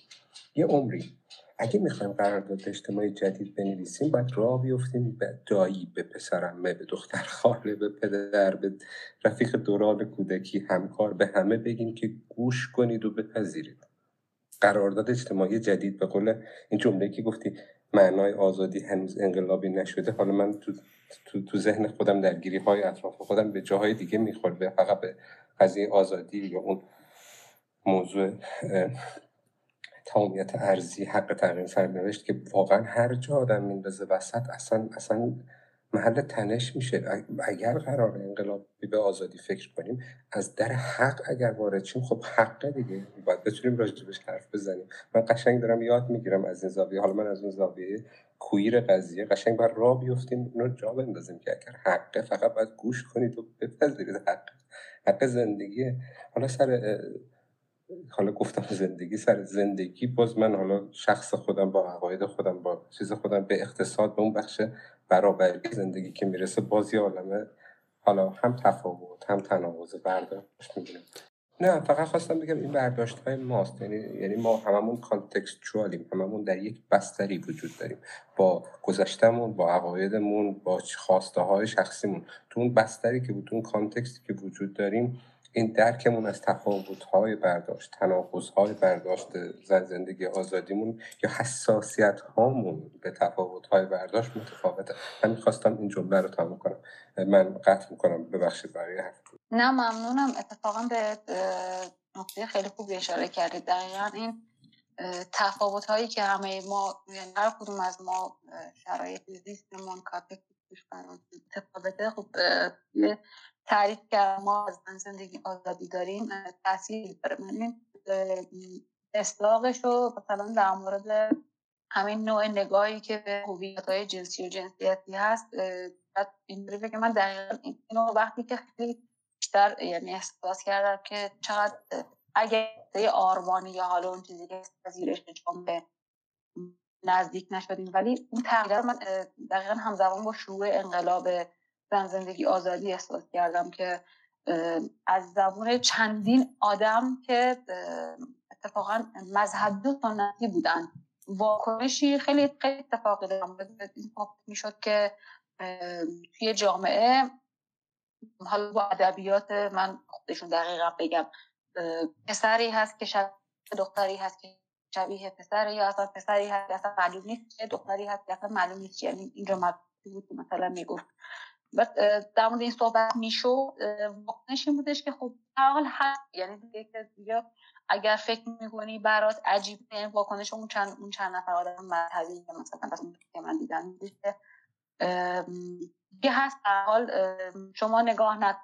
یه عمری. اگه می‌خوایم قرارداد اجتماعی جدید بنویسیم باید راه بیفتیم به دایی به پسرمه به دختر خاله به پدر به رفیق دوران کودکی همکار به همه بگیم که گوش کنید و بپذیرید. قرارداد اجتماعی جدید به قول این جمله که گفتی معنای آزادی هنوز انقلابی نشده. حالا من تو, تو, تو ذهن خودم درگیری های اطراف خودم به جاهای دیگه میخورده فقط به قضیه آزادی یا اون موضوع تمامیت ارزی حق تغییر سرنوشت که واقعا هر جا آدم میندازه وسط اصلا اصلا محل تنش میشه. اگر قرار انقلابی به آزادی فکر کنیم از در حق اگر وارد شیم خب حقه دیگه. باید بتونیم راجبش حرف بزنیم. من قشنگ دارم یاد می‌گیرم از این زاویه. حالا من از اون زاویه کویر قضیه قشنگ بر را بیفتیم رو جا بندازیم که اگر حقه فقط باید گوش کنید و بپذیرید. حق حق زندگی حالا سر حالا گفتم زندگی سر زندگی باز من حالا شخص خودم با عقاید خودم با چیز خودم به اقتصاد به اون بخش برابری زندگی که می‌رسه باز یه عالمه حالا هم تفاوت هم تناقض برداشت می‌بینم نه فقط خواستم بگم این برداشت های ماست. یعنی یعنی ما هممون کانتکستچوالیم هممون در یک بستری وجود داریم. با گذشتمون با عقایدمون با خواسته های شخصیمون. تو اون بستری که بود اون کانتکستی که وجود داریم این درکمون از های برداشت های برداشت زن زندگی آزادیمون یا حساسیت هامون به های برداشت متفاوته. من می‌خواستم این جمله رو تمام کنم. من قطع می‌کنم. ببخشید برای حرف نه ممنونم. اتفاقا به نقطه خیلی خوب اشاره کردید. دقیقا این تفاوت هایی که همه ما یعنی هر کدوم از ما شرایط زیستمون کاتک متفاوته. خب تعریف که ما از زندگی آزادی داریم تاثیر داره. من این اصلاقش رو مثلا در مورد همین نوع نگاهی که به هویت های جنسی و جنسیتی هست اینجوری که من دقیقا اینو وقتی که خیلی بیشتر یعنی احساس کردم که چقدر اگه آرمانی یا حالا اون چیزی که زیرش جامعه نزدیک نشدیم. ولی اون تغییر من دقیقا همزمان با شروع انقلاب زن زندگی آزادی احساس کردم که از زبون چندین آدم که اتفاقا مذهبی و سنتی بودن. واکنشی خیلی خیلی اتفاقی دارم می‌شد که توی جامعه حالا با ادبیات من خودشون دقیقا بگم پسری هست که شبیه دختری هست که شبیه پسری یا اصلا پسری هست که اصلا معلوم نیست که دختری هست که اصلا معلوم نیست یعنی اینجا بود مثلا می‌گفت. در مورد این صحبت میشو واکنش این بودش که خب حال هست یعنی دیگه که دیگه اگر فکر می‌کنی برات عجیب یعنی واکنش اون چند اون چند نفر آدم مذهبی مثلا که من دیدم که هست حال شما نگاه نکن.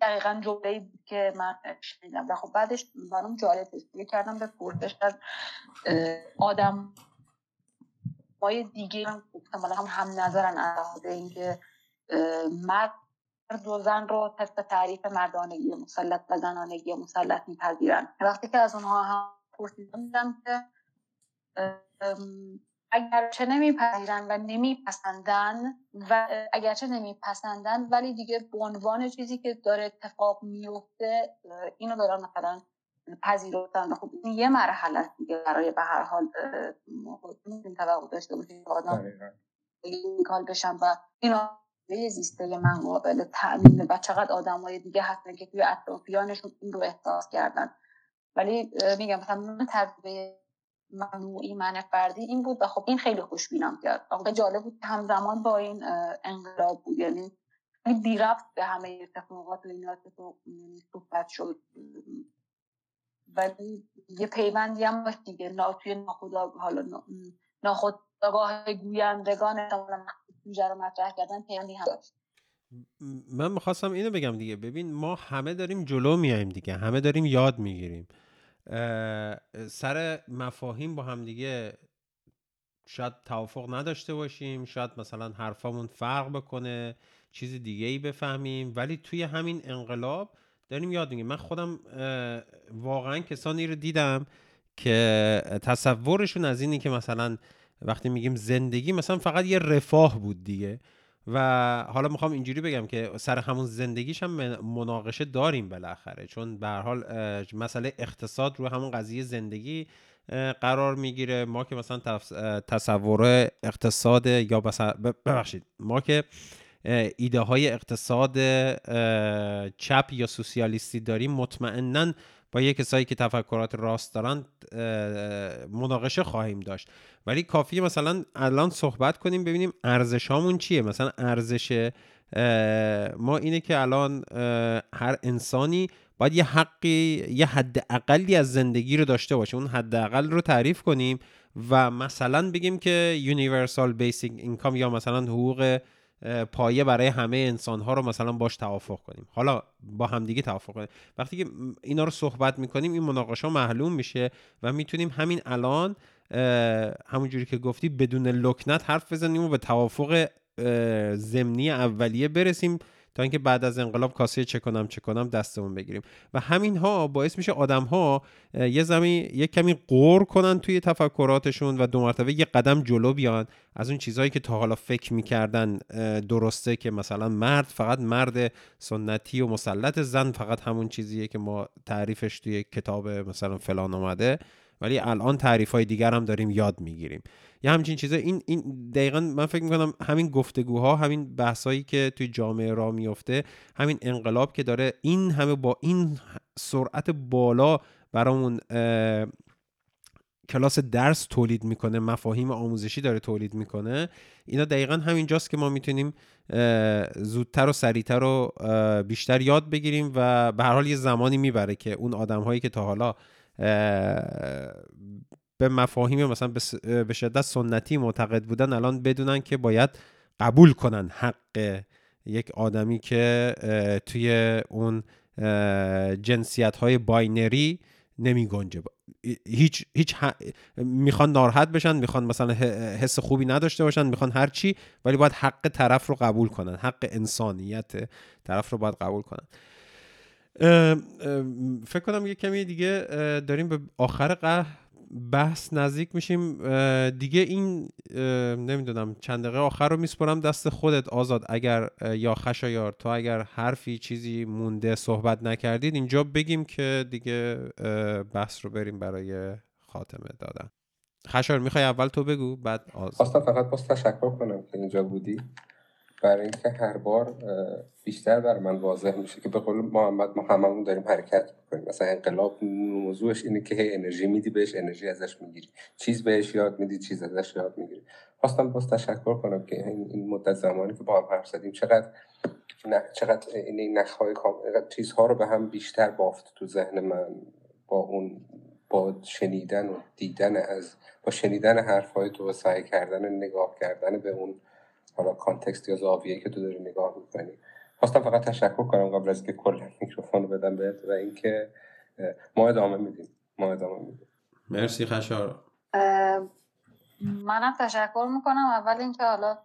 دقیقا جمله که من شنیدم. و خب بعدش برام جالب بود. کردم به پرسش از آدم مای دیگه هم هم هم نظرن از اینکه مرد و زن رو طبق تعریف مردانگی مسلط و زنانگی مسلط میپذیرن. وقتی که از اونها هم پرسیدم که اگرچه نمیپذیرن و نمیپسندن و اگرچه نمیپسندن ولی دیگه به عنوان چیزی که داره اتفاق میفته اینو دارن مثلا پذیرفتن. خب این یه مرحله است دیگه برای به هر حال این توقع داشته باشیم کال بشن و اینا زیسته من قابل تعمین و چقدر آدم های دیگه هستن که توی اطرافیانشون این رو احساس کردن. ولی میگم مثلا من تجربه ممنوعی من فردی این بود و خب این خیلی خوشبینم کرد. واقعا جالب بود همزمان با این انقلاب بود. یعنی بی رفت به همه اتفاقات و اینا یعنی صحبت شد. ولی یه پیوندی هم باش دیگه. نا توی ناخدا حالا ناخداگاه گویندگان اینجا رو مطرح کردن پیوندی هم داشت. من می‌خواستم اینو بگم دیگه. ببین ما همه داریم جلو میایم دیگه. همه داریم یاد می‌گیریم. سر مفاهیم با هم دیگه شاید توافق نداشته باشیم شاید مثلا حرفامون فرق بکنه چیز دیگه ای بفهمیم. ولی توی همین انقلاب داریم یاد میگیم من خودم واقعا کسانی رو دیدم که تصورشون از اینی که مثلا وقتی میگیم زندگی مثلا فقط یه رفاه بود دیگه. و حالا می‌خوام اینجوری بگم که سر همون زندگیش هم مناقشه داریم بالاخره. چون به حال مسئله اقتصاد رو همون قضیه زندگی قرار می‌گیره. ما که مثلا تصور اقتصاد یا ببخشید. ما که ایده های اقتصاد چپ یا سوسیالیستی داریم مطمئنا با یه کسایی که تفکرات راست دارن مناقشه خواهیم داشت. ولی کافیه مثلا الان صحبت کنیم ببینیم ارزشامون چیه. مثلا ارزش ما اینه که الان هر انسانی باید یه حقی یه حد اقلی از زندگی رو داشته باشه. اون حد اقل رو تعریف کنیم و مثلا بگیم که Universal Basic Income یا مثلا حقوق پایه برای همه انسان ها رو مثلا باش توافق کنیم. حالا با همدیگه توافق کنیم. وقتی که اینا رو صحبت می‌کنیم این مناقشه معلوم میشه و می‌تونیم همین الان همونجوری که گفتی بدون لکنت حرف بزنیم و به توافق زمینی اولیه برسیم. تا اینکه بعد از انقلاب کاسه چه کنم چه کنم دستمون بگیریم. و همین ها باعث میشه آدم ها یه زمین یه کمی قور کنن توی تفکراتشون و دو مرتبه یه قدم جلو بیان از اون چیزهایی که تا حالا فکر می‌کردن درسته که مثلا مرد فقط مرد سنتی و مسلط زن فقط همون چیزیه که ما تعریفش توی کتاب مثلا فلان آمده ولی الان تعریف های دیگر هم داریم یاد می‌گیریم. یه همچین چیزه. این این دقیقا من فکر می‌کنم همین گفتگوها همین بحثایی که توی جامعه را میفته همین انقلاب که داره این همه با این سرعت بالا برامون کلاس درس تولید می‌کنه مفاهیم آموزشی داره تولید می‌کنه. اینا دقیقا همینجاست که ما می‌تونیم زودتر و سریعتر و بیشتر یاد بگیریم و به هر حال یه زمانی می‌بره که اون آدم هایی که تا حالا به مفاهیم مثلا به شدت سنتی معتقد بودن الان بدونن که باید قبول کنن حق یک آدمی که توی اون جنسیت های باینری نمی گنجه هیچ هیچ می‌خوان ناراحت بشن می‌خوان مثلا حس خوبی نداشته باشن می‌خوان هر چی ولی باید حق طرف رو قبول کنن. حق انسانیت طرف رو باید قبول کنن. فکر کنم یه کمی دیگه داریم به آخر بحث نزدیک میشیم. دیگه این نمی‌دونم چند دقیقه آخر رو میسپرم. دست خودت آزاد اگر یا خشایار تو اگر حرفی چیزی مونده صحبت نکردید اینجا بگیم که دیگه بحث رو بریم برای خاتمه دادن. خشایار می‌خوای اول تو بگو بعد آزاد. فقط باز تشکر کنم که اینجا بودی. برای اینکه هر بار بیشتر بر من واضح میشه که به قول محمد ما هممون داریم حرکت می‌کنیم. مثلا انقلاب موضوعش اینه که هی انرژی میدی بهش انرژی ازش می‌گیری. چیز بهش یاد میدی چیز ازش یاد می‌گیری. خواستم باز تشکر کنم که این مدت زمانی که با هم حرف زدیم چقدر چقدر این نخهای چیزها رو به هم بیشتر بافت تو ذهن من. با اون با شنیدن و دیدن از با شنیدن حرفهای تو و سعی کردن نگاه کردن به اون حالا context یا زاویه که تو داری نگاه می‌کنی. خواستم فقط تشکر کنم قبل از که کل میکروفون رو بدم بهت و اینکه ما ادامه میدیم. ما ادامه میدیم. مرسی خشار. منم تشکر می‌کنم. اول اینکه حالا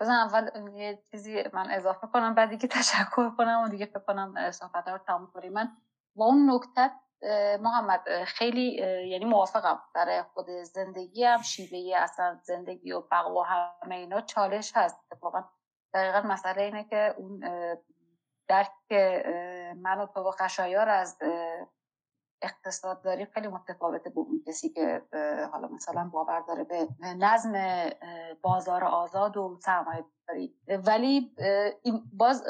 بزن اول یه چیزی من اضافه کنم بعد که تشکر کنم و دیگه فکر کنم صحبت رو تموم کنیم. من با اون نکته محمد خیلی یعنی موافقم برای خود زندگی هم شیوه اصلا زندگی و بقا و همه اینا چالش هست. اتفاقا دقیقا مسئله اینه که اون درک من و تو و از اقتصاد داری خیلی متفاوته با اون کسی که حالا مثلا باور داره به نظم بازار آزاد و سرمایه داری. ولی باز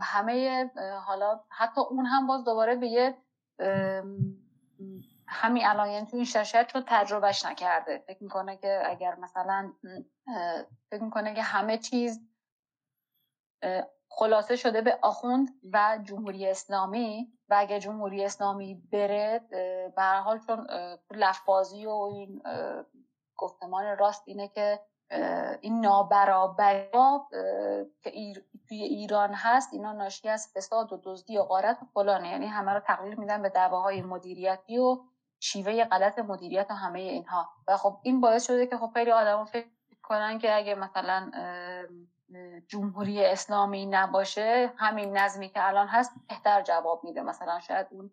همه حالا حتی اون هم باز دوباره به یه همین الان تو این شرشت چون تجربهش نکرده. فکر می‌کنه که اگر مثلا فکر می‌کنه که همه چیز خلاصه شده به آخوند و جمهوری اسلامی و اگر جمهوری اسلامی بره به حال چون لفظی و این گفتمان راست اینه که این نابرابری که توی ایران هست اینا ناشی از فساد و دزدی و غارت و فلانه. یعنی همه رو تقلیل میدن به دعواهای مدیریتی و شیوه غلط مدیریت و همه اینها. و خب این باعث شده که خب خیلی آدما فکر کنن که اگه مثلا جمهوری اسلامی نباشه همین نظمی که الان هست بهتر جواب میده. مثلا شاید اون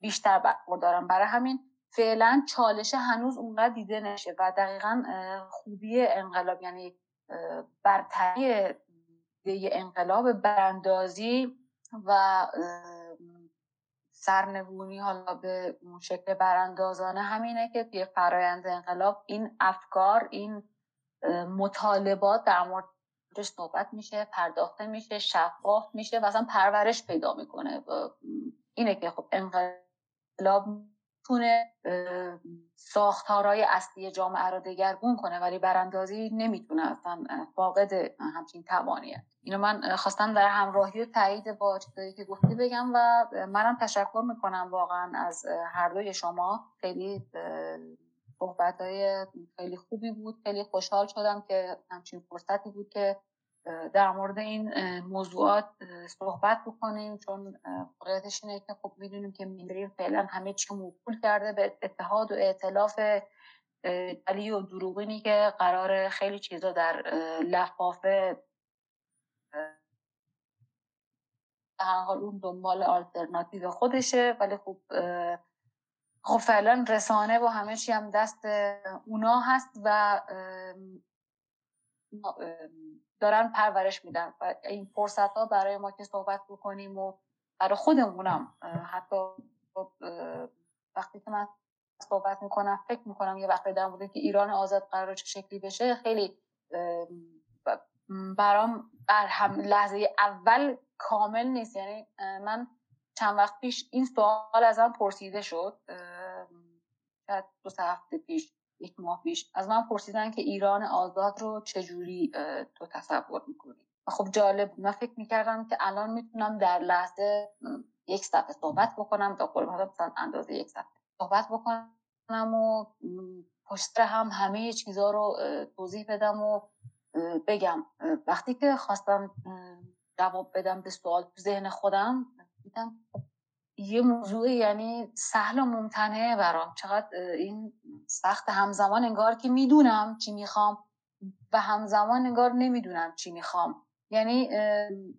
بیشتر برخوردارن. برای همین فعلا چالش هنوز اونقدر دیده نشه و دقیقا خوبی انقلاب یعنی برتری انقلاب براندازی و سرنگونی حالا به شکل براندازانه همینه که توی فرایند انقلاب این افکار این مطالبات در موردش صحبت میشه پرداخته میشه شفاف میشه و اصلا پرورش پیدا می‌کنه. اینه که خب انقلاب تونه ساختارهای اصلی جامعه رو دگرگون کنه ولی براندازی نمی‌تونه اصلا فاقد همچین توانیه. اینو من خواستم در همراهی و تایید با چیزایی که گفتی بگم و منم تشکر می‌کنم واقعا از هر دوی شما. خیلی صحبت های خیلی خوبی بود. خیلی خوشحال شدم که همچین فرصتی بود که در مورد این موضوعات صحبت بکنیم چون واقعیتش اینه که خب می‌دونیم که میلیون فعلا همه چی موکول کرده به اتحاد و ائتلاف علی و دروغینی که قرار خیلی چیزا در لفافه حال اون دنبال آلترناتیو خودشه ولی خب خب فعلا رسانه و همه چی هم دست اونا هست و دارن پرورش میدن و این فرصت ها برای ما که صحبت بکنیم و برای خودمونم حتی وقتی که من صحبت می‌کنم فکر می‌کنم یه وقتی در مورد که ایران آزاد قرار چه شکلی بشه خیلی برام بر هم لحظه اول کامل نیست. یعنی من چند وقت پیش این سوال ازم پرسیده شد شاید دو سه هفته پیش. یک ماه پیش از من پرسیدن که ایران آزاد رو چجوری تو تصور می‌کنی؟ و خب جالب من فکر می‌کردم که الان می‌تونم در لحظه یک صفحه صحبت بکنم. تا قول مثلا اندازه یک صفحه صحبت بکنم و پشت هم همه چیزها رو توضیح بدم و بگم. وقتی که خواستم جواب بدم به سوال تو ذهن خودم دیدم یه موضوع یعنی سهل و ممتنعه برام. چقدر این سخت همزمان انگار که می‌دونم چی می‌خوام و همزمان انگار نمی‌دونم چی می‌خوام. یعنی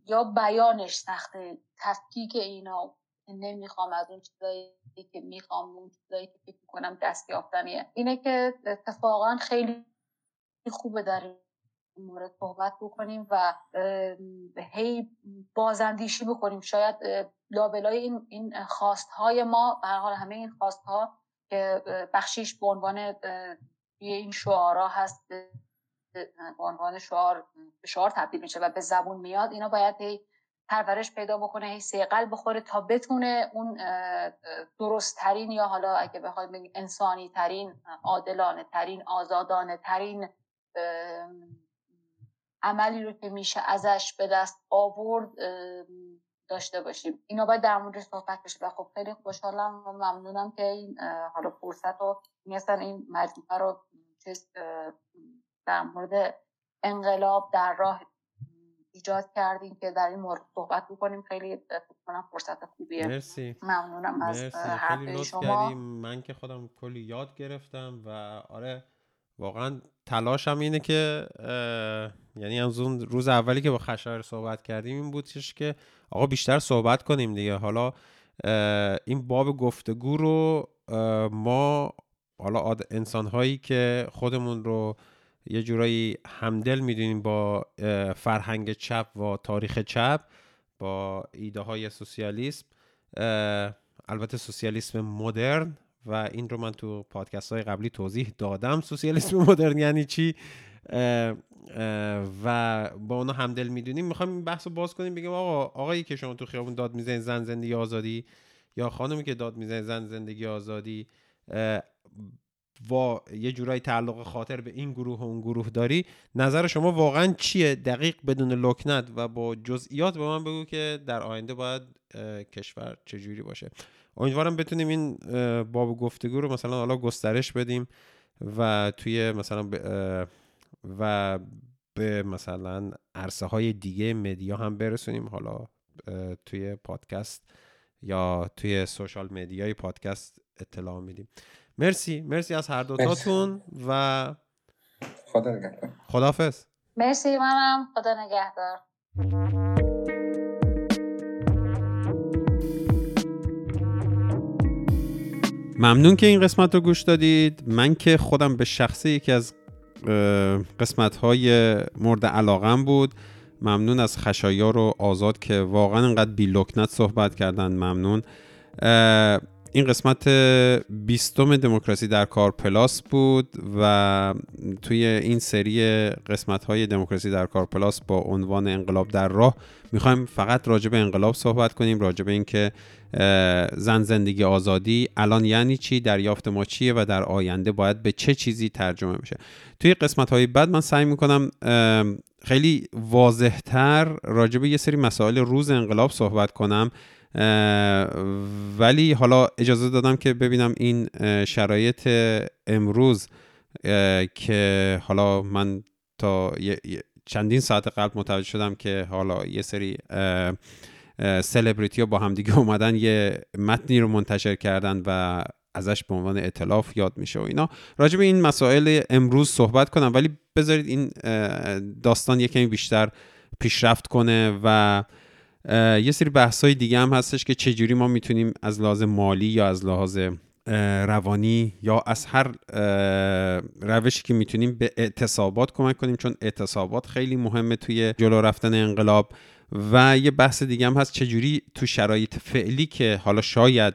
یا بیانش سخته تفکیک اینا نمی‌خوام از اون چیزایی که می‌خوام اون چیزایی که فکر کنم دست یافتنیه اینه که اتفاقا خیلی خوبه در مورد صحبت بکنیم و هی بازندیشی بکنیم. شاید لابلای این این خواست های ما به حال همه این خواست ها که بخشیش به عنوان این شعارا هست به عنوان شعار شعار تبدیل میشه و به زبون میاد اینا باید هی پرورش پیدا بکنه هی سیقل بخوره تا بتونه اون درست ترین یا حالا اگه بخوایم بگیم انسانی ترین عادلانه ترین آزادانه ترین عملی رو که میشه ازش به دست آورد داشته باشیم. اینا باید در مورد صحبت بشه و خب خیلی خوشحالم و ممنونم که این حالا فرصت رو مثلا این مجموعه رو چیز در مورد انقلاب در راه ایجاد کردیم که در این مورد صحبت بکنیم. خیلی کنم فرصت خوبیه. مرسی. ممنونم از مرسی. شما. من که خودم کلی یاد گرفتم و آره واقعا تلاشم اینه که یعنی از اون روز اولی که با خشایر صحبت کردیم این بودش که آقا بیشتر صحبت کنیم دیگه. حالا این باب گفتگو رو ما حالا انسان هایی که خودمون رو یه جورایی همدل می‌دونیم با فرهنگ چپ و تاریخ چپ با ایده های سوسیالیسم البته سوسیالیسم مدرن و این رو من تو پادکست های قبلی توضیح دادم. سوسیالیسم مدرن یعنی چی؟ و با اونا همدل می‌دونیم. می‌خوایم این بحث رو باز کنیم بگیم آقا آقایی که شما تو خیابون داد می‌زنید زن زندگی آزادی؟ یا خانمی که داد می‌زنید زن زندگی آزادی؟ و یه جورایی تعلق خاطر به این گروه و اون گروه داری. نظر شما واقعا چیه؟ دقیق بدون لکنت و با جزئیات به من بگو که در آینده باید کشور چجوری باشه. امیدوارم بتونیم این باب گفتگو رو مثلا حالا گسترش بدیم و توی مثلا و به مثلا عرصه های دیگه مدیا هم برسونیم. حالا توی پادکست یا توی سوشال مدیای پادکست اطلاع میدیم. مرسی مرسی از هر دوتاتون و خدا نگهدار. خدافز مرسی منم. خدا نگهدار. ممنون که این قسمت رو گوش دادید. من که خودم به شخصه یکی از قسمت های مورد علاقم بود. ممنون از خشایار و آزاد که واقعا انقدر بی لکنت صحبت کردن. ممنون. این قسمت بیستم دموکراسی در کار پلاس بود و توی این سری قسمت های دموکراسی در کار پلاس با عنوان انقلاب در راه می‌خوایم فقط راجع به انقلاب صحبت کنیم راجع به اینکه زن زندگی آزادی الان یعنی چی دریافت ما چیه و در آینده باید به چه چیزی ترجمه بشه. توی قسمت های بعد من سعی می‌کنم خیلی واضحتر راجع به یه سری مسائل روز انقلاب صحبت کنم. ولی حالا اجازه دادم که ببینم این شرایط امروز که حالا من تا چندین ساعت قبل متوجه شدم که حالا یه سری سلبریتی ها با همدیگه اومدن یه متنی رو منتشر کردن و ازش به عنوان اطلاف یاد میشه و اینا. راجع به این مسائل امروز صحبت کنم ولی بذارید این داستان یه کمی بیشتر پیشرفت کنه و یه سری بحث های دیگه هم هستش که چجوری ما می‌تونیم از لحاظ مالی یا از لحاظ روانی یا از هر روشی که می‌تونیم به اعتصابات کمک کنیم چون اعتصابات خیلی مهمه توی جلو رفتن انقلاب. و یه بحث دیگه هم هست چجوری تو شرایط فعلی که حالا شاید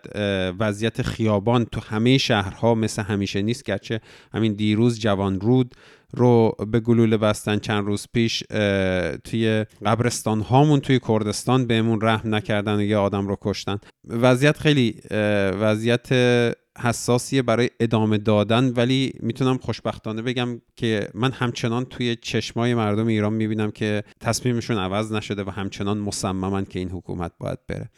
وضعیت خیابان تو همه شهرها مثل همیشه نیست گرچه همین دیروز جوان رود رو به گلوله بستن چند روز پیش توی قبرستان هامون توی کردستان بهمون رحم نکردن و یه آدم رو کشتن. وضعیت خیلی وضعیت حساسیه برای ادامه دادن ولی می‌تونم خوشبختانه بگم که من همچنان توی چشمای مردم ایران می‌بینم که تصمیمشون عوض نشده و همچنان مصممن که این حکومت باید بره.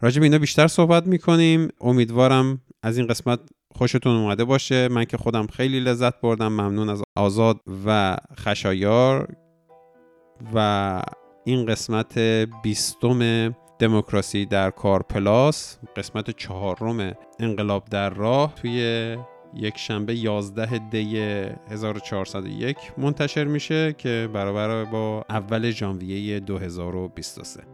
راجب اینا بیشتر صحبت می‌کنیم. امیدوارم از این قسمت خوشتون اومده باشه. من که خودم خیلی لذت بردم. ممنون از آزاد و خشایار. و این قسمت بیستم دموکراسی در کار پلاس قسمت چهارم انقلاب در راه توی یک شنبه 11 دی 1401 منتشر میشه که برابر با اول ژانویه 2023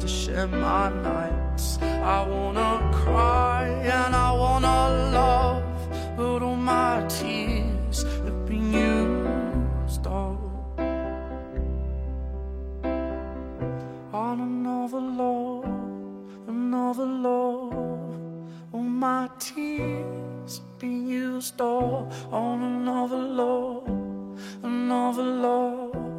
to share my nights. I wanna cry and I wanna love, but all my tears have been used up on another love, another love. All my tears have been used up on another love, another love.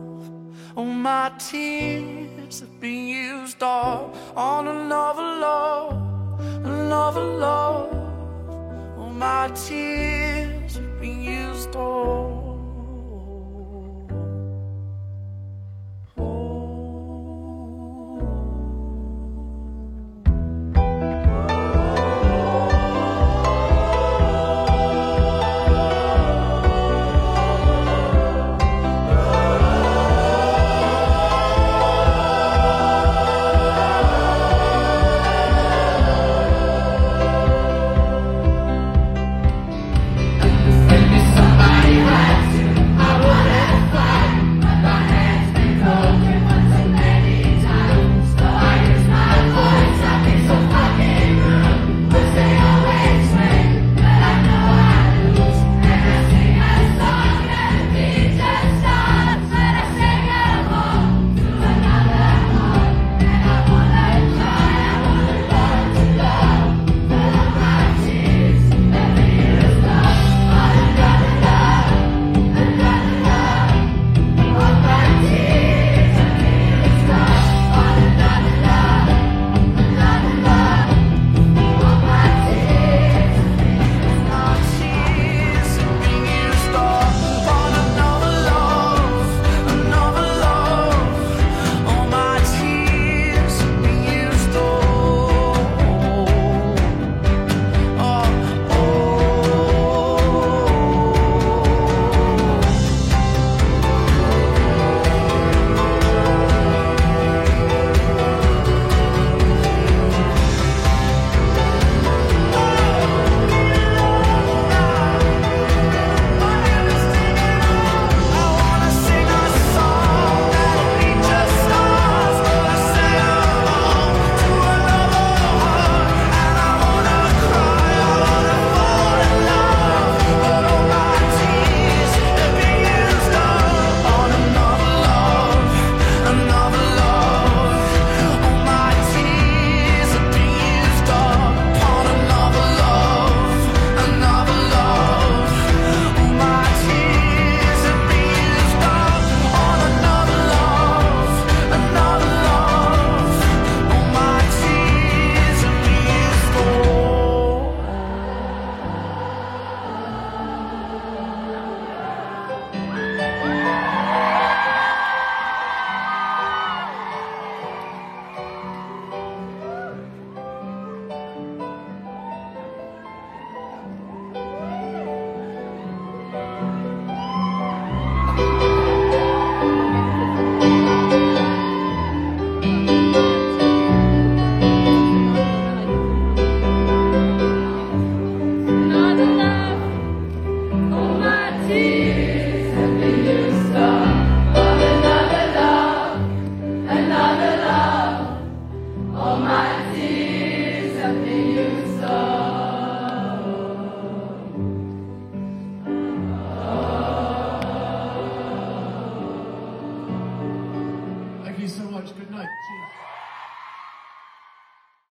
All my tears have been used all on another love, another love. All my tears have been used all.